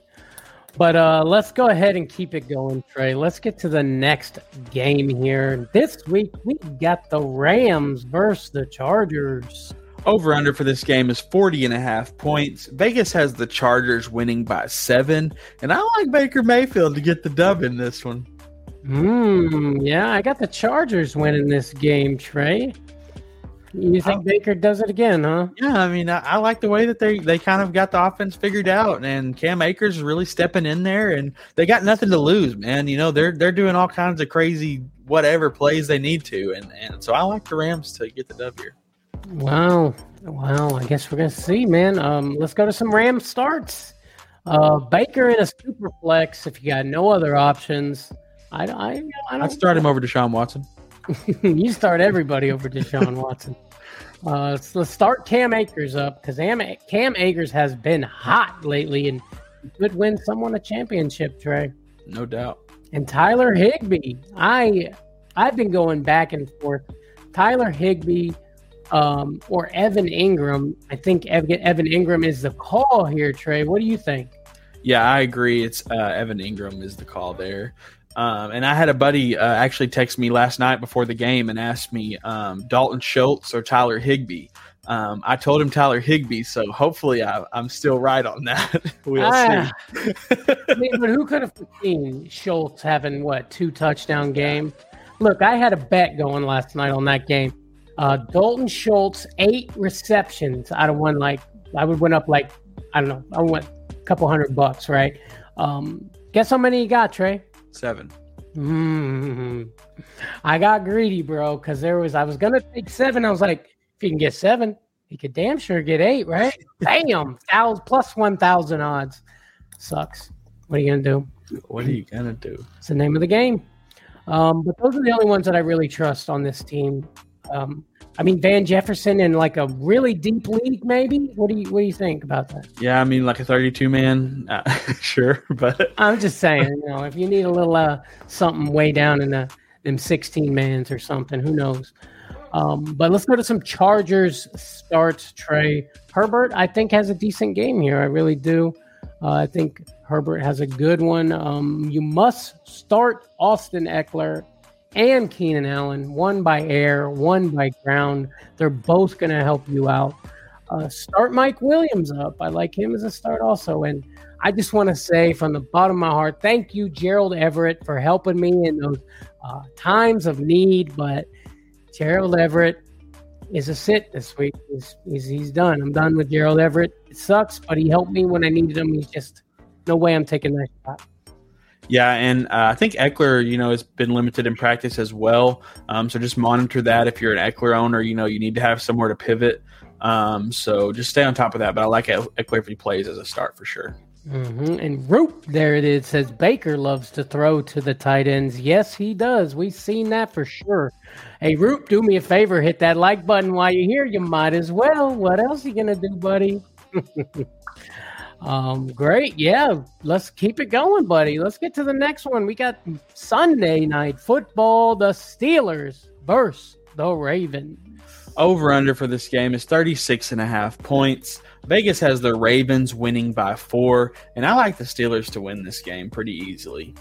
But uh, let's go ahead and keep it going, Trey. Let's get to the next game here. This week we got the Rams versus the Chargers. Over under for this game is 40 and a half points. Vegas has the Chargers winning by seven. And I like Baker Mayfield to get the dub in this one. Hmm. Yeah, I got the Chargers winning this game, Trey. You think Baker does it again, huh? Yeah, I mean, I, I, like the way that they they kind of got the offense figured out, and Cam Akers really stepping in there, and they got nothing to lose, man. You know, they're they're doing all kinds of crazy whatever plays they need to, and and so I like the Rams to get the dub here. Wow, wow. I guess we're gonna see, man. Um, let's go to some Ram starts. Uh, Baker in a super flex if you got no other options. I, I, I don't. I'd start him over Deshaun Watson. you start everybody over Deshaun Watson. Uh, so let's start Cam Akers up because Cam Akers has been hot lately and could win someone a championship, Trey. No doubt. And Tyler Higbee, I I've been going back and forth. Tyler Higbee um, or Evan Engram. I think Evan, Engram is the call here, Trey. What do you think? Yeah, I agree. It's uh, Evan Engram is the call there. Um, and I had a buddy uh, actually text me last night before the game and asked me um, Dalton Schultz or Tyler Higbee. Um, I told him Tyler Higbee, so hopefully I, am still right on that. we'll ah, see. I mean, but who could have seen Schultz having what two touchdown game? Look, I had a bet going last night on that game. Uh, Dalton Schultz eight receptions out of one. Like I would win up like I don't know. I went a couple hundred bucks, right? Um, guess how many he got, Trey? Seven. Mm-hmm. I got greedy, bro, because there was I was gonna take seven. I was like, if you can get seven, you could damn sure get eight, right? Bam, thousand plus one thousand odds. Sucks. What are you gonna do? What are you gonna do? It's the name of the game. Um, but those are the only ones that I really trust on this team. Um, I mean, Van Jefferson in like a really deep league, maybe. What do you What do you think about that? Yeah, I mean, like a thirty-two man, uh, sure, but I'm just saying, you know, if you need a little uh, something way down in the them sixteen mans or something, who knows? Um, but let's go to some Chargers starts. Trey Herbert, I think, has a decent game here. I really do. Uh, I think Herbert has a good one. Um, you must start Austin Ekeler and Keenan Allen, one by air, one by ground. They're both going to help you out. Uh, start Mike Williams up. I like him as a start also. And I just want to say from the bottom of my heart, thank you, Gerald Everett, for helping me in those uh, times of need. But Gerald Everett is a sit this week. He's, he's, he's done. I'm done with Gerald Everett. It sucks, but he helped me when I needed him. He's just no way I'm taking that shot. Yeah, and uh, I think Ekeler, you know, has been limited in practice as well. Um, so just monitor that. If you're an Ekeler owner, you know, you need to have somewhere to pivot. Um, so just stay on top of that. But I like Ekeler if he plays as a start for sure. Mm-hmm. And Roop, there it is, says Baker loves to throw to the tight ends. Yes, he does. We've seen that for sure. Hey, Roop, do me a favor, hit that like button while you're here. You might as well. What else are you gonna do, buddy? Um, great. Yeah. Let's keep it going, buddy. Let's get to the next one. We got Sunday night football. The Steelers versus the Ravens. Over under for this game is 36 and a half points. Vegas has the Ravens winning by four, and I like the Steelers to win this game pretty easily.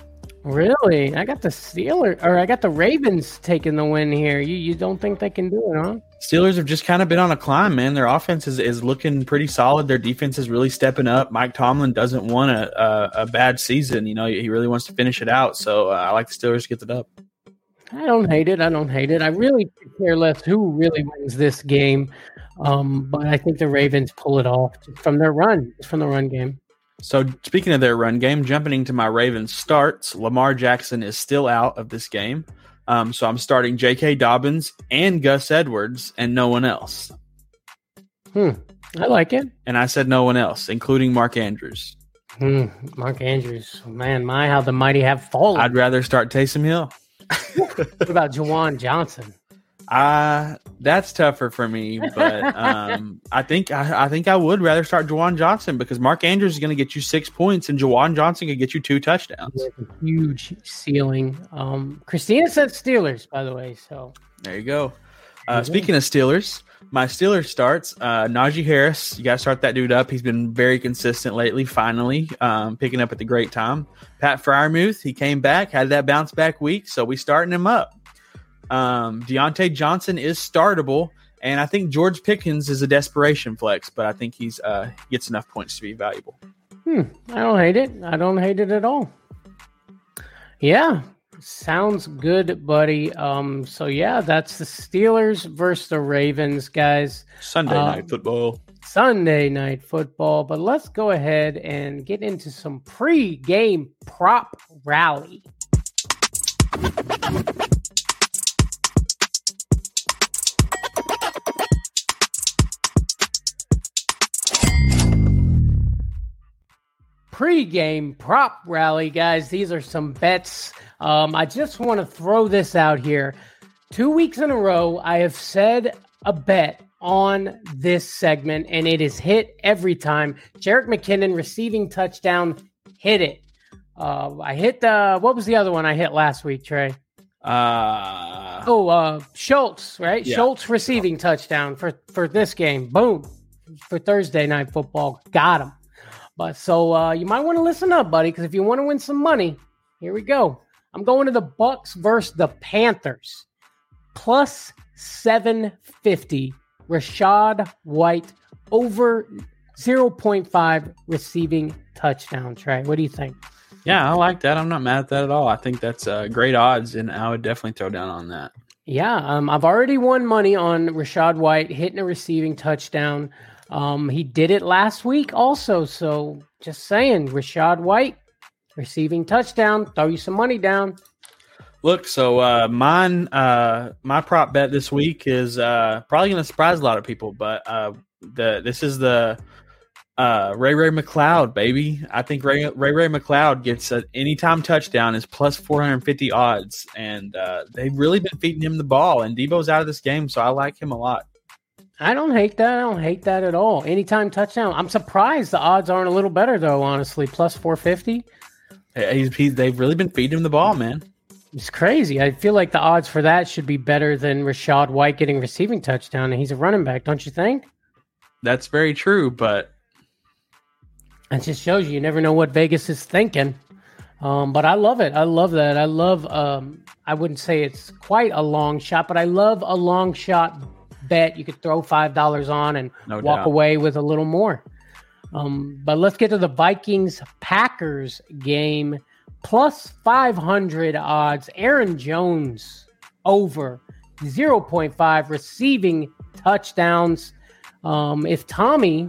Really? I got the Steelers, or I got the Ravens taking the win here. You you don't think they can do it, huh? Steelers have just kind of been on a climb, man. Their offense is, is looking pretty solid. Their defense is really stepping up. Mike Tomlin doesn't want a, a, a bad season. You know, he really wants to finish it out. So uh, I like the Steelers to get the dub. I don't hate it. I don't hate it. I really care less who really wins this game. Um, but I think the Ravens pull it off from their run, from the run game. So speaking of their run game, jumping into my Ravens starts, Lamar Jackson is still out of this game. Um, so I'm starting J.K. Dobbins and Gus Edwards and no one else. Hmm. I like it. And I said no one else, including Mark Andrews. Hmm. Mark Andrews. Man, my how the mighty have fallen. I'd rather start Taysom Hill. what about Juwan Johnson? Uh that's tougher for me, but um, I think I, I, think I would rather start Juwan Johnson because Mark Andrews is going to get you six points, and Juwan Johnson could get you two touchdowns. huge ceiling. Um, Christina said Steelers, by the way. So there you go. Uh, speaking of Steelers, my Steelers starts uh, Najee Harris. You got to start that dude up. He's been very consistent lately. Finally, um, picking up at the great time. Pat Freiermuth, he came back, had that bounce back week, so we starting him up. Um, Diontae Johnson is startable, and I think George Pickens is a desperation flex, but I think he's uh, gets enough points to be valuable. Hmm, I don't hate it. I don't hate it at all. Yeah, sounds good, buddy. Um, so yeah, that's the Steelers versus the Ravens, guys. Sunday um, night football. Sunday night football. But let's go ahead and get into some pre-game prop rally. Pre-game prop rally, guys. These are some bets. Um, I just want to throw this out here. Two weeks in a row, I have said a bet on this segment, and it is hit every time. Jerick McKinnon receiving touchdown, hit it. Uh, I hit the what was the other one I hit last week, Trey? Uh, oh, uh, Schultz, right? Yeah. Schultz receiving touchdown for for this game. Boom for Thursday night football. Got him. But so uh, you might want to listen up, buddy, because if you want to win some money, here we go. I'm going to the Bucks versus the Panthers. Plus 750. Rachaad White over 0.5 receiving touchdown. Trey, what do you think? Yeah, I like that. I'm not mad at that at all. I think that's uh, great odds, and I would definitely throw down on that. Yeah, um, I've already won money on Rachaad White hitting a receiving touchdown. Um, he did it last week also. So just saying, Rachaad White receiving touchdown. Throw you some money down. Look, so uh, mine, uh, my prop bet this week is uh, probably going to surprise a lot of people, but uh, the this is the uh, Ray Ray McCloud, baby. I think Ray Ray, Ray McCloud gets an anytime touchdown is plus 450 odds, and uh, they've really been feeding him the ball. And Deebo's out of this game, so I like him a lot. I don't hate that. I don't hate that at all. Anytime touchdown. I'm surprised the odds aren't a little better though. Honestly, plus four fifty. He's, he's, they've really been feeding him the ball, man. It's crazy. I feel like the odds for that should be better than Rachaad White getting receiving touchdown, and he's a running back, don't you think? That's very true, but it just shows you you never know what Vegas is thinking. Um, but I love it. I love that. I love. Um, I wouldn't say it's quite a long shot, but I love a long shot bet you could throw five dollars on and no walk doubt. away with a little more. Um, but let's get to the Vikings Packers game. Plus 500 odds. Aaron Jones over 0.5 receiving touchdowns. Um, if Tommy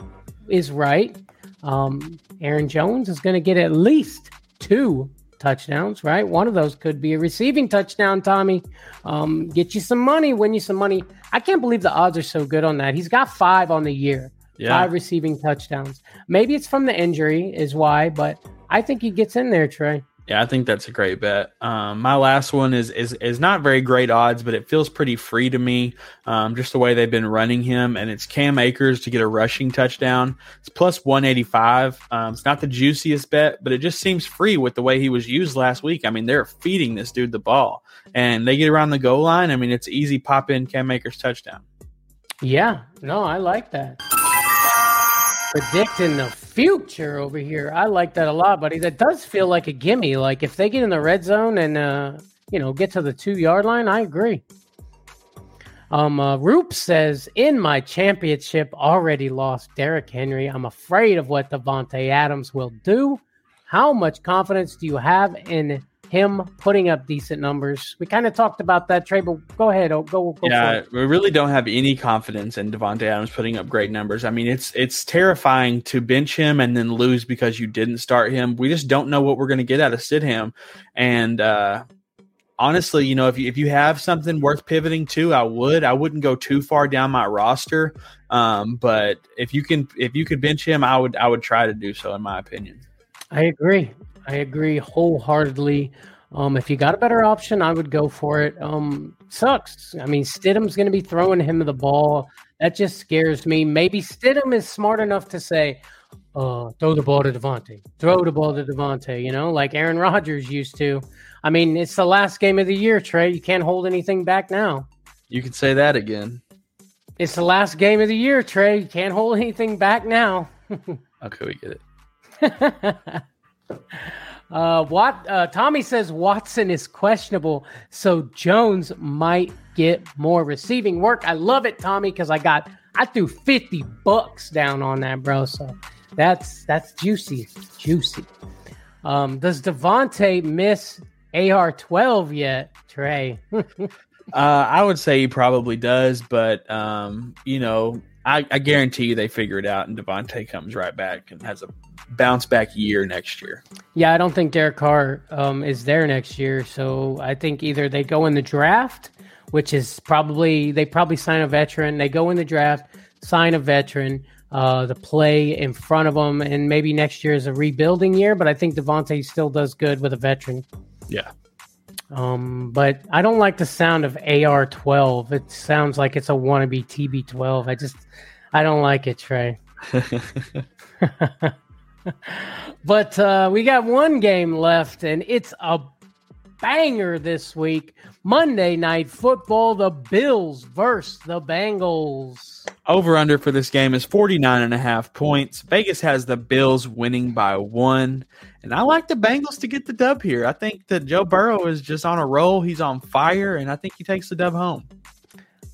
is right, um, Aaron Jones is going to get at least two touchdowns, right? One of those could be a receiving touchdown, Tommy. Um, get you some money, win you some money. I can't believe the odds are so good on that. He's got five on the year, yeah. five receiving touchdowns. Maybe it's from the injury, is why, but I think he gets in there, Trey. Yeah, I think that's a great bet. Um, my last one is is is not very great odds, but it feels pretty free to me. Um, just the way they've been running him, and it's Cam Akers to get a rushing touchdown. It's plus one eighty five. Um, it's not the juiciest bet, but it just seems free with the way he was used last week. I mean, they're feeding this dude the ball, and they get around the goal line. I mean, it's easy pop in Cam Akers touchdown. Yeah, no, I like that predicting the future over here. I like that a lot, buddy. That does feel like a gimme. Like if they get in the red zone and uh, you know get to the two yard line, I agree. Um, uh, Roop says in my championship already lost Derrick Henry. I'm afraid of what Davante Adams will do. How much confidence do you have in him putting up decent numbers. We kind of talked about that, Trey, but go ahead. Oh, go, go yeah, we really don't have any confidence in Davante Adams putting up great numbers. I mean, it's it's terrifying to bench him and then lose because you didn't start him. We just don't know what we're going to get out of Stidham. And uh, honestly, you know, if you if you have something worth pivoting to, I would. I wouldn't go too far down my roster. Um, but if you can if you could bench him, I would I would try to do so in my opinion. I agree. I agree wholeheartedly. Um, if you got a better option, I would go for it. Um, sucks. I mean, Stidham's going to be throwing him the ball. That just scares me. Maybe Stidham is smart enough to say, uh, throw the ball to Davante. Throw the ball to Davante, you know, like Aaron Rodgers used to. I mean, it's the last game of the year, Trey. You can't hold anything back now. You can say that again. It's the last game of the year, Trey. You can't hold anything back now. okay, we get it. Uh, uh, Tommy says Watson is questionable, so Jones might get more receiving work. I love it, Tommy, because I got I threw fifty bucks down on that, bro. So that's that's juicy, juicy. Um, does Davante miss AR twelve yet, Trey? uh, I would say he probably does, but um, you know, I, I guarantee you they figure it out, and Davante comes right back and has a bounce back year next year. Yeah, I don't think Derek Carr um, is there next year. So I think either they go in the draft, which is probably they probably sign a veteran. They go in the draft, sign a veteran, uh, the play in front of them, and maybe next year is a rebuilding year. But I think Davante still does good with a veteran. Yeah. Um, but I don't like the sound of AR twelve. It sounds like it's a wannabe TB twelve. I just I don't like it, Trey. but uh, we got one game left, and it's a banger this week. Monday night football, the Bills versus the Bengals. Over under for this game is 49 and a half points. Vegas has the Bills winning by one. And I like the Bengals to get the dub here. I think that Joe Burrow is just on a roll. He's on fire, and I think he takes the dub home.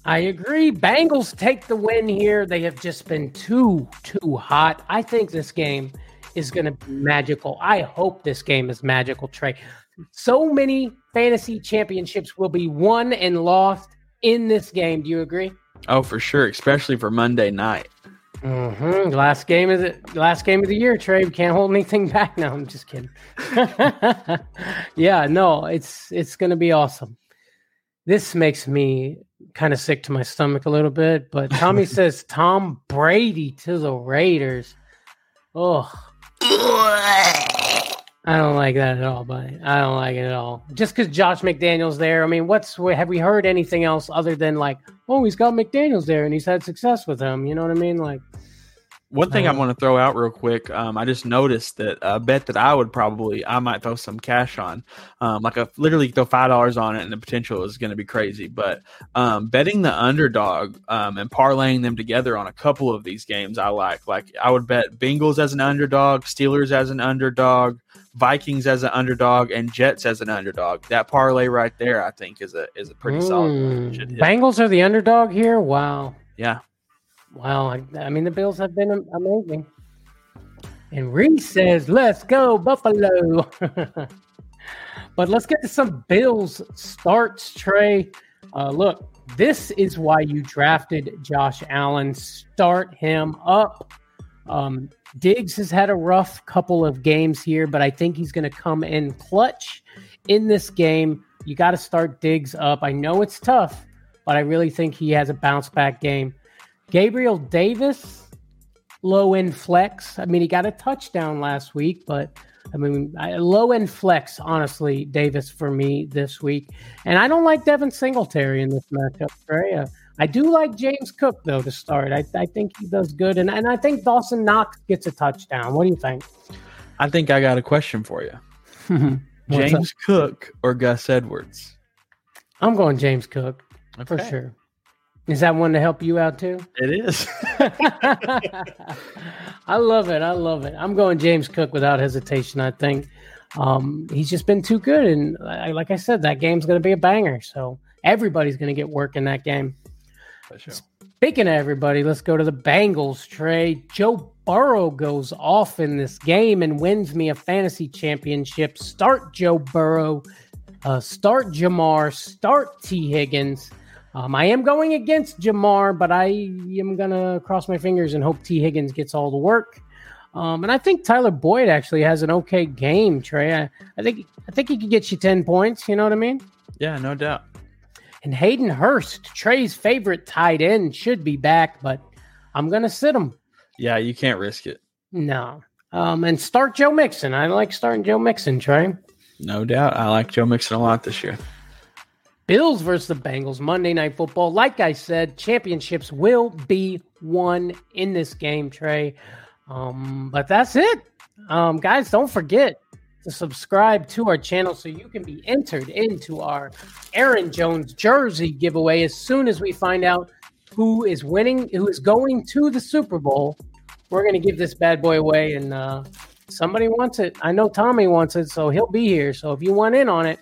I agree. Bengals take the win here. They have just been too, too hot. I think this game is going to be magical. I hope this game is magical, Trey. So many fantasy championships will be won and lost in this game. Do you agree? Oh, for sure, especially for Monday night. Mm-hmm. Last game of the last game of the year, Trey. We can't hold anything back now. I'm just kidding. yeah, no, it's it's going to be awesome. This makes me kind of sick to my stomach a little bit, but Tommy says Tom Brady to the Raiders. Oh, I don't like that at all, buddy. I don't like it at all. Just because Josh McDaniels there. I mean, what's have we heard anything else other than like, oh, he's got McDaniels there and he's had success with him? You know what I mean? Like, one thing I uh-huh. want to throw out real quick, um, I just noticed that a bet that I would probably I might throw some cash on, um, like a literally throw five dollars on it, and the potential is going to be crazy. But um, betting the underdog um, and parlaying them together on a couple of these games, I like. Like I would bet Bengals as an underdog, Steelers as an underdog, Vikings as an underdog, and Jets as an underdog. That parlay right there, I think, is a is a pretty mm, solid. Bengals are the underdog here. Wow. Yeah, Wow, I, I mean the Bills have been amazing. And Reese says, "Let's go Buffalo." but let's get to some Bills starts. Trey, uh, look, this is why you drafted Josh Allen. Start him up. Um, Diggs has had a rough couple of games here, but I think he's going to come in clutch in this game. You got to start Diggs up. I know it's tough, but I really think he has a bounce back game. Gabriel Davis, low end flex. I mean, he got a touchdown last week, but I mean, low end flex, honestly, Davis for me this week. And I don't like Devin Singletary in this matchup, Trey. Uh, I do like James Cook, though, to start. I, I think he does good. And, and I think Dawson Knox gets a touchdown. What do you think? I think I got a question for you James up? Cook or Gus Edwards? I'm going James Cook okay. for sure. Is that one to help you out too? It is. I love it. I love it. I'm going James Cook without hesitation. I think um, he's just been too good, and like I said, that game's going to be a banger. So everybody's going to get work in that game. Sure. Speaking of everybody, let's go to the Bengals. Trey Joe Burrow goes off in this game and wins me a fantasy championship. Start Joe Burrow, uh, start Ja'Marr. start Tee Higgins. Um, I am going against Ja'Marr, but I am gonna cross my fingers and hope T. Higgins gets all the work. Um, and I think Tyler Boyd actually has an okay game, Trey. I, I think I think he could get you ten points. You know what I mean? Yeah, no doubt. And Hayden Hurst, Trey's favorite tight end, should be back, but I'm gonna sit him. Yeah, you can't risk it. No. Um, and start Joe Mixon. I like starting Joe Mixon, Trey. No doubt. I like Joe Mixon a lot this year. Bills versus the Bengals, Monday Night Football. Like I said, championships will be won in this game, Trey. Um, but that's it. Um, guys, don't forget to subscribe to our channel so you can be entered into our Aaron Jones jersey giveaway as soon as we find out who is winning, who is going to the Super Bowl. We're going to give this bad boy away, and uh, somebody wants it. I know Tommy wants it, so he'll be here. So if you want in on it,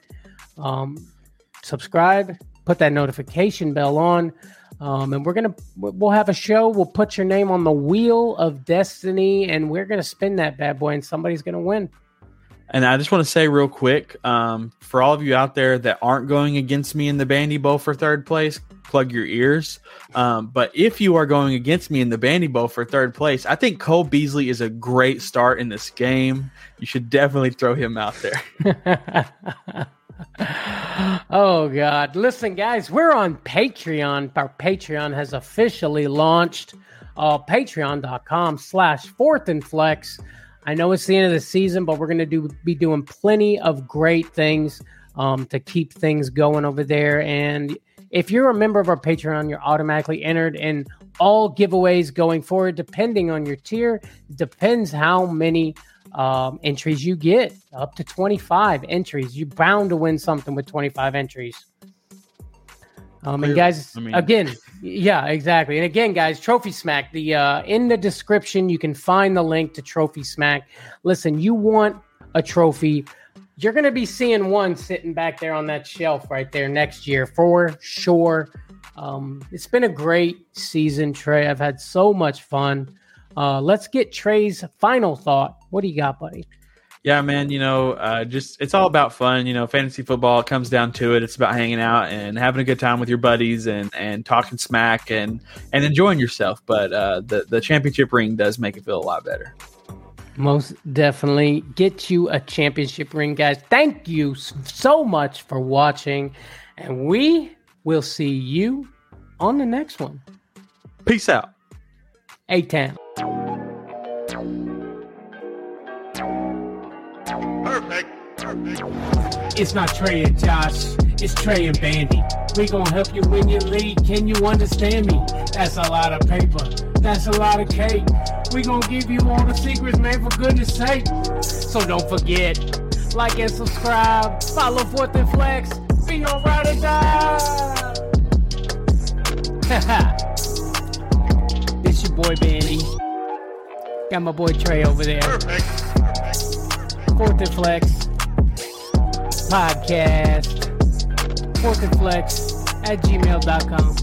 um, subscribe, put that notification bell on. Um, and we're gonna we'll have a show. We'll put your name on the wheel of destiny, and we're gonna spin that bad boy, and somebody's gonna win. And I just want to say real quick, um, for all of you out there that aren't going against me in the Bandy Bowl for third place, plug your ears. Um, but if you are going against me in the Bandy Bowl for third place, I think Cole Beasley is a great start in this game. You should definitely throw him out there. oh God! Listen, guys, we're on Patreon. Our Patreon has officially launched. Uh, Patreon.com/slash Fourth and Flex. I know it's the end of the season, but we're going to do be doing plenty of great things um, to keep things going over there. And if you're a member of our Patreon, you're automatically entered in all giveaways going forward, depending on your tier. Depends how many um, entries you get, up to 25 entries. You're bound to win something with 25 entries. Um, and guys, I mean, again, yeah, exactly. And again, guys, Trophy Smack. The uh, in the description, you can find the link to Trophy Smack. Listen, you want a trophy? You're going to be seeing one sitting back there on that shelf right there next year for sure. Um, it's been a great season, Trea. I've had so much fun. Uh, let's get Trea's final thought. What do you got, buddy? Yeah, man. You know, uh, just it's all about fun. You know, fantasy football comes down to it. It's about hanging out and having a good time with your buddies and and talking smack and and enjoying yourself. But uh, the the championship ring does make it feel a lot better. Most definitely get you a championship ring, guys. Thank you so much for watching, and we will see you on the next one. Peace out. A Town. It's not Trea and Josh, it's Trea and Bandy. We gonna help you win your league. Can you understand me? That's a lot of paper. That's a lot of cake. We gonna give you all the secrets, man, for goodness sake. So don't forget, like and subscribe, follow Fourth and Flex, be your ride or die. Haha, it's your boy Bandy. Got my boy Trea over there. Perfect. Fourth and Flex podcast, Fourth and Flex at gmail.com.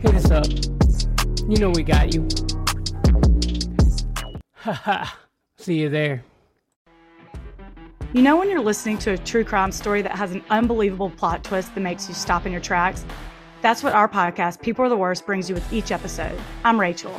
Hit us up. You know we got you. Haha. See you there. You know when you're listening to a true crime story that has an unbelievable plot twist that makes you stop in your tracks? That's what our podcast, People Are the Worst, brings you with each episode. I'm Rachel.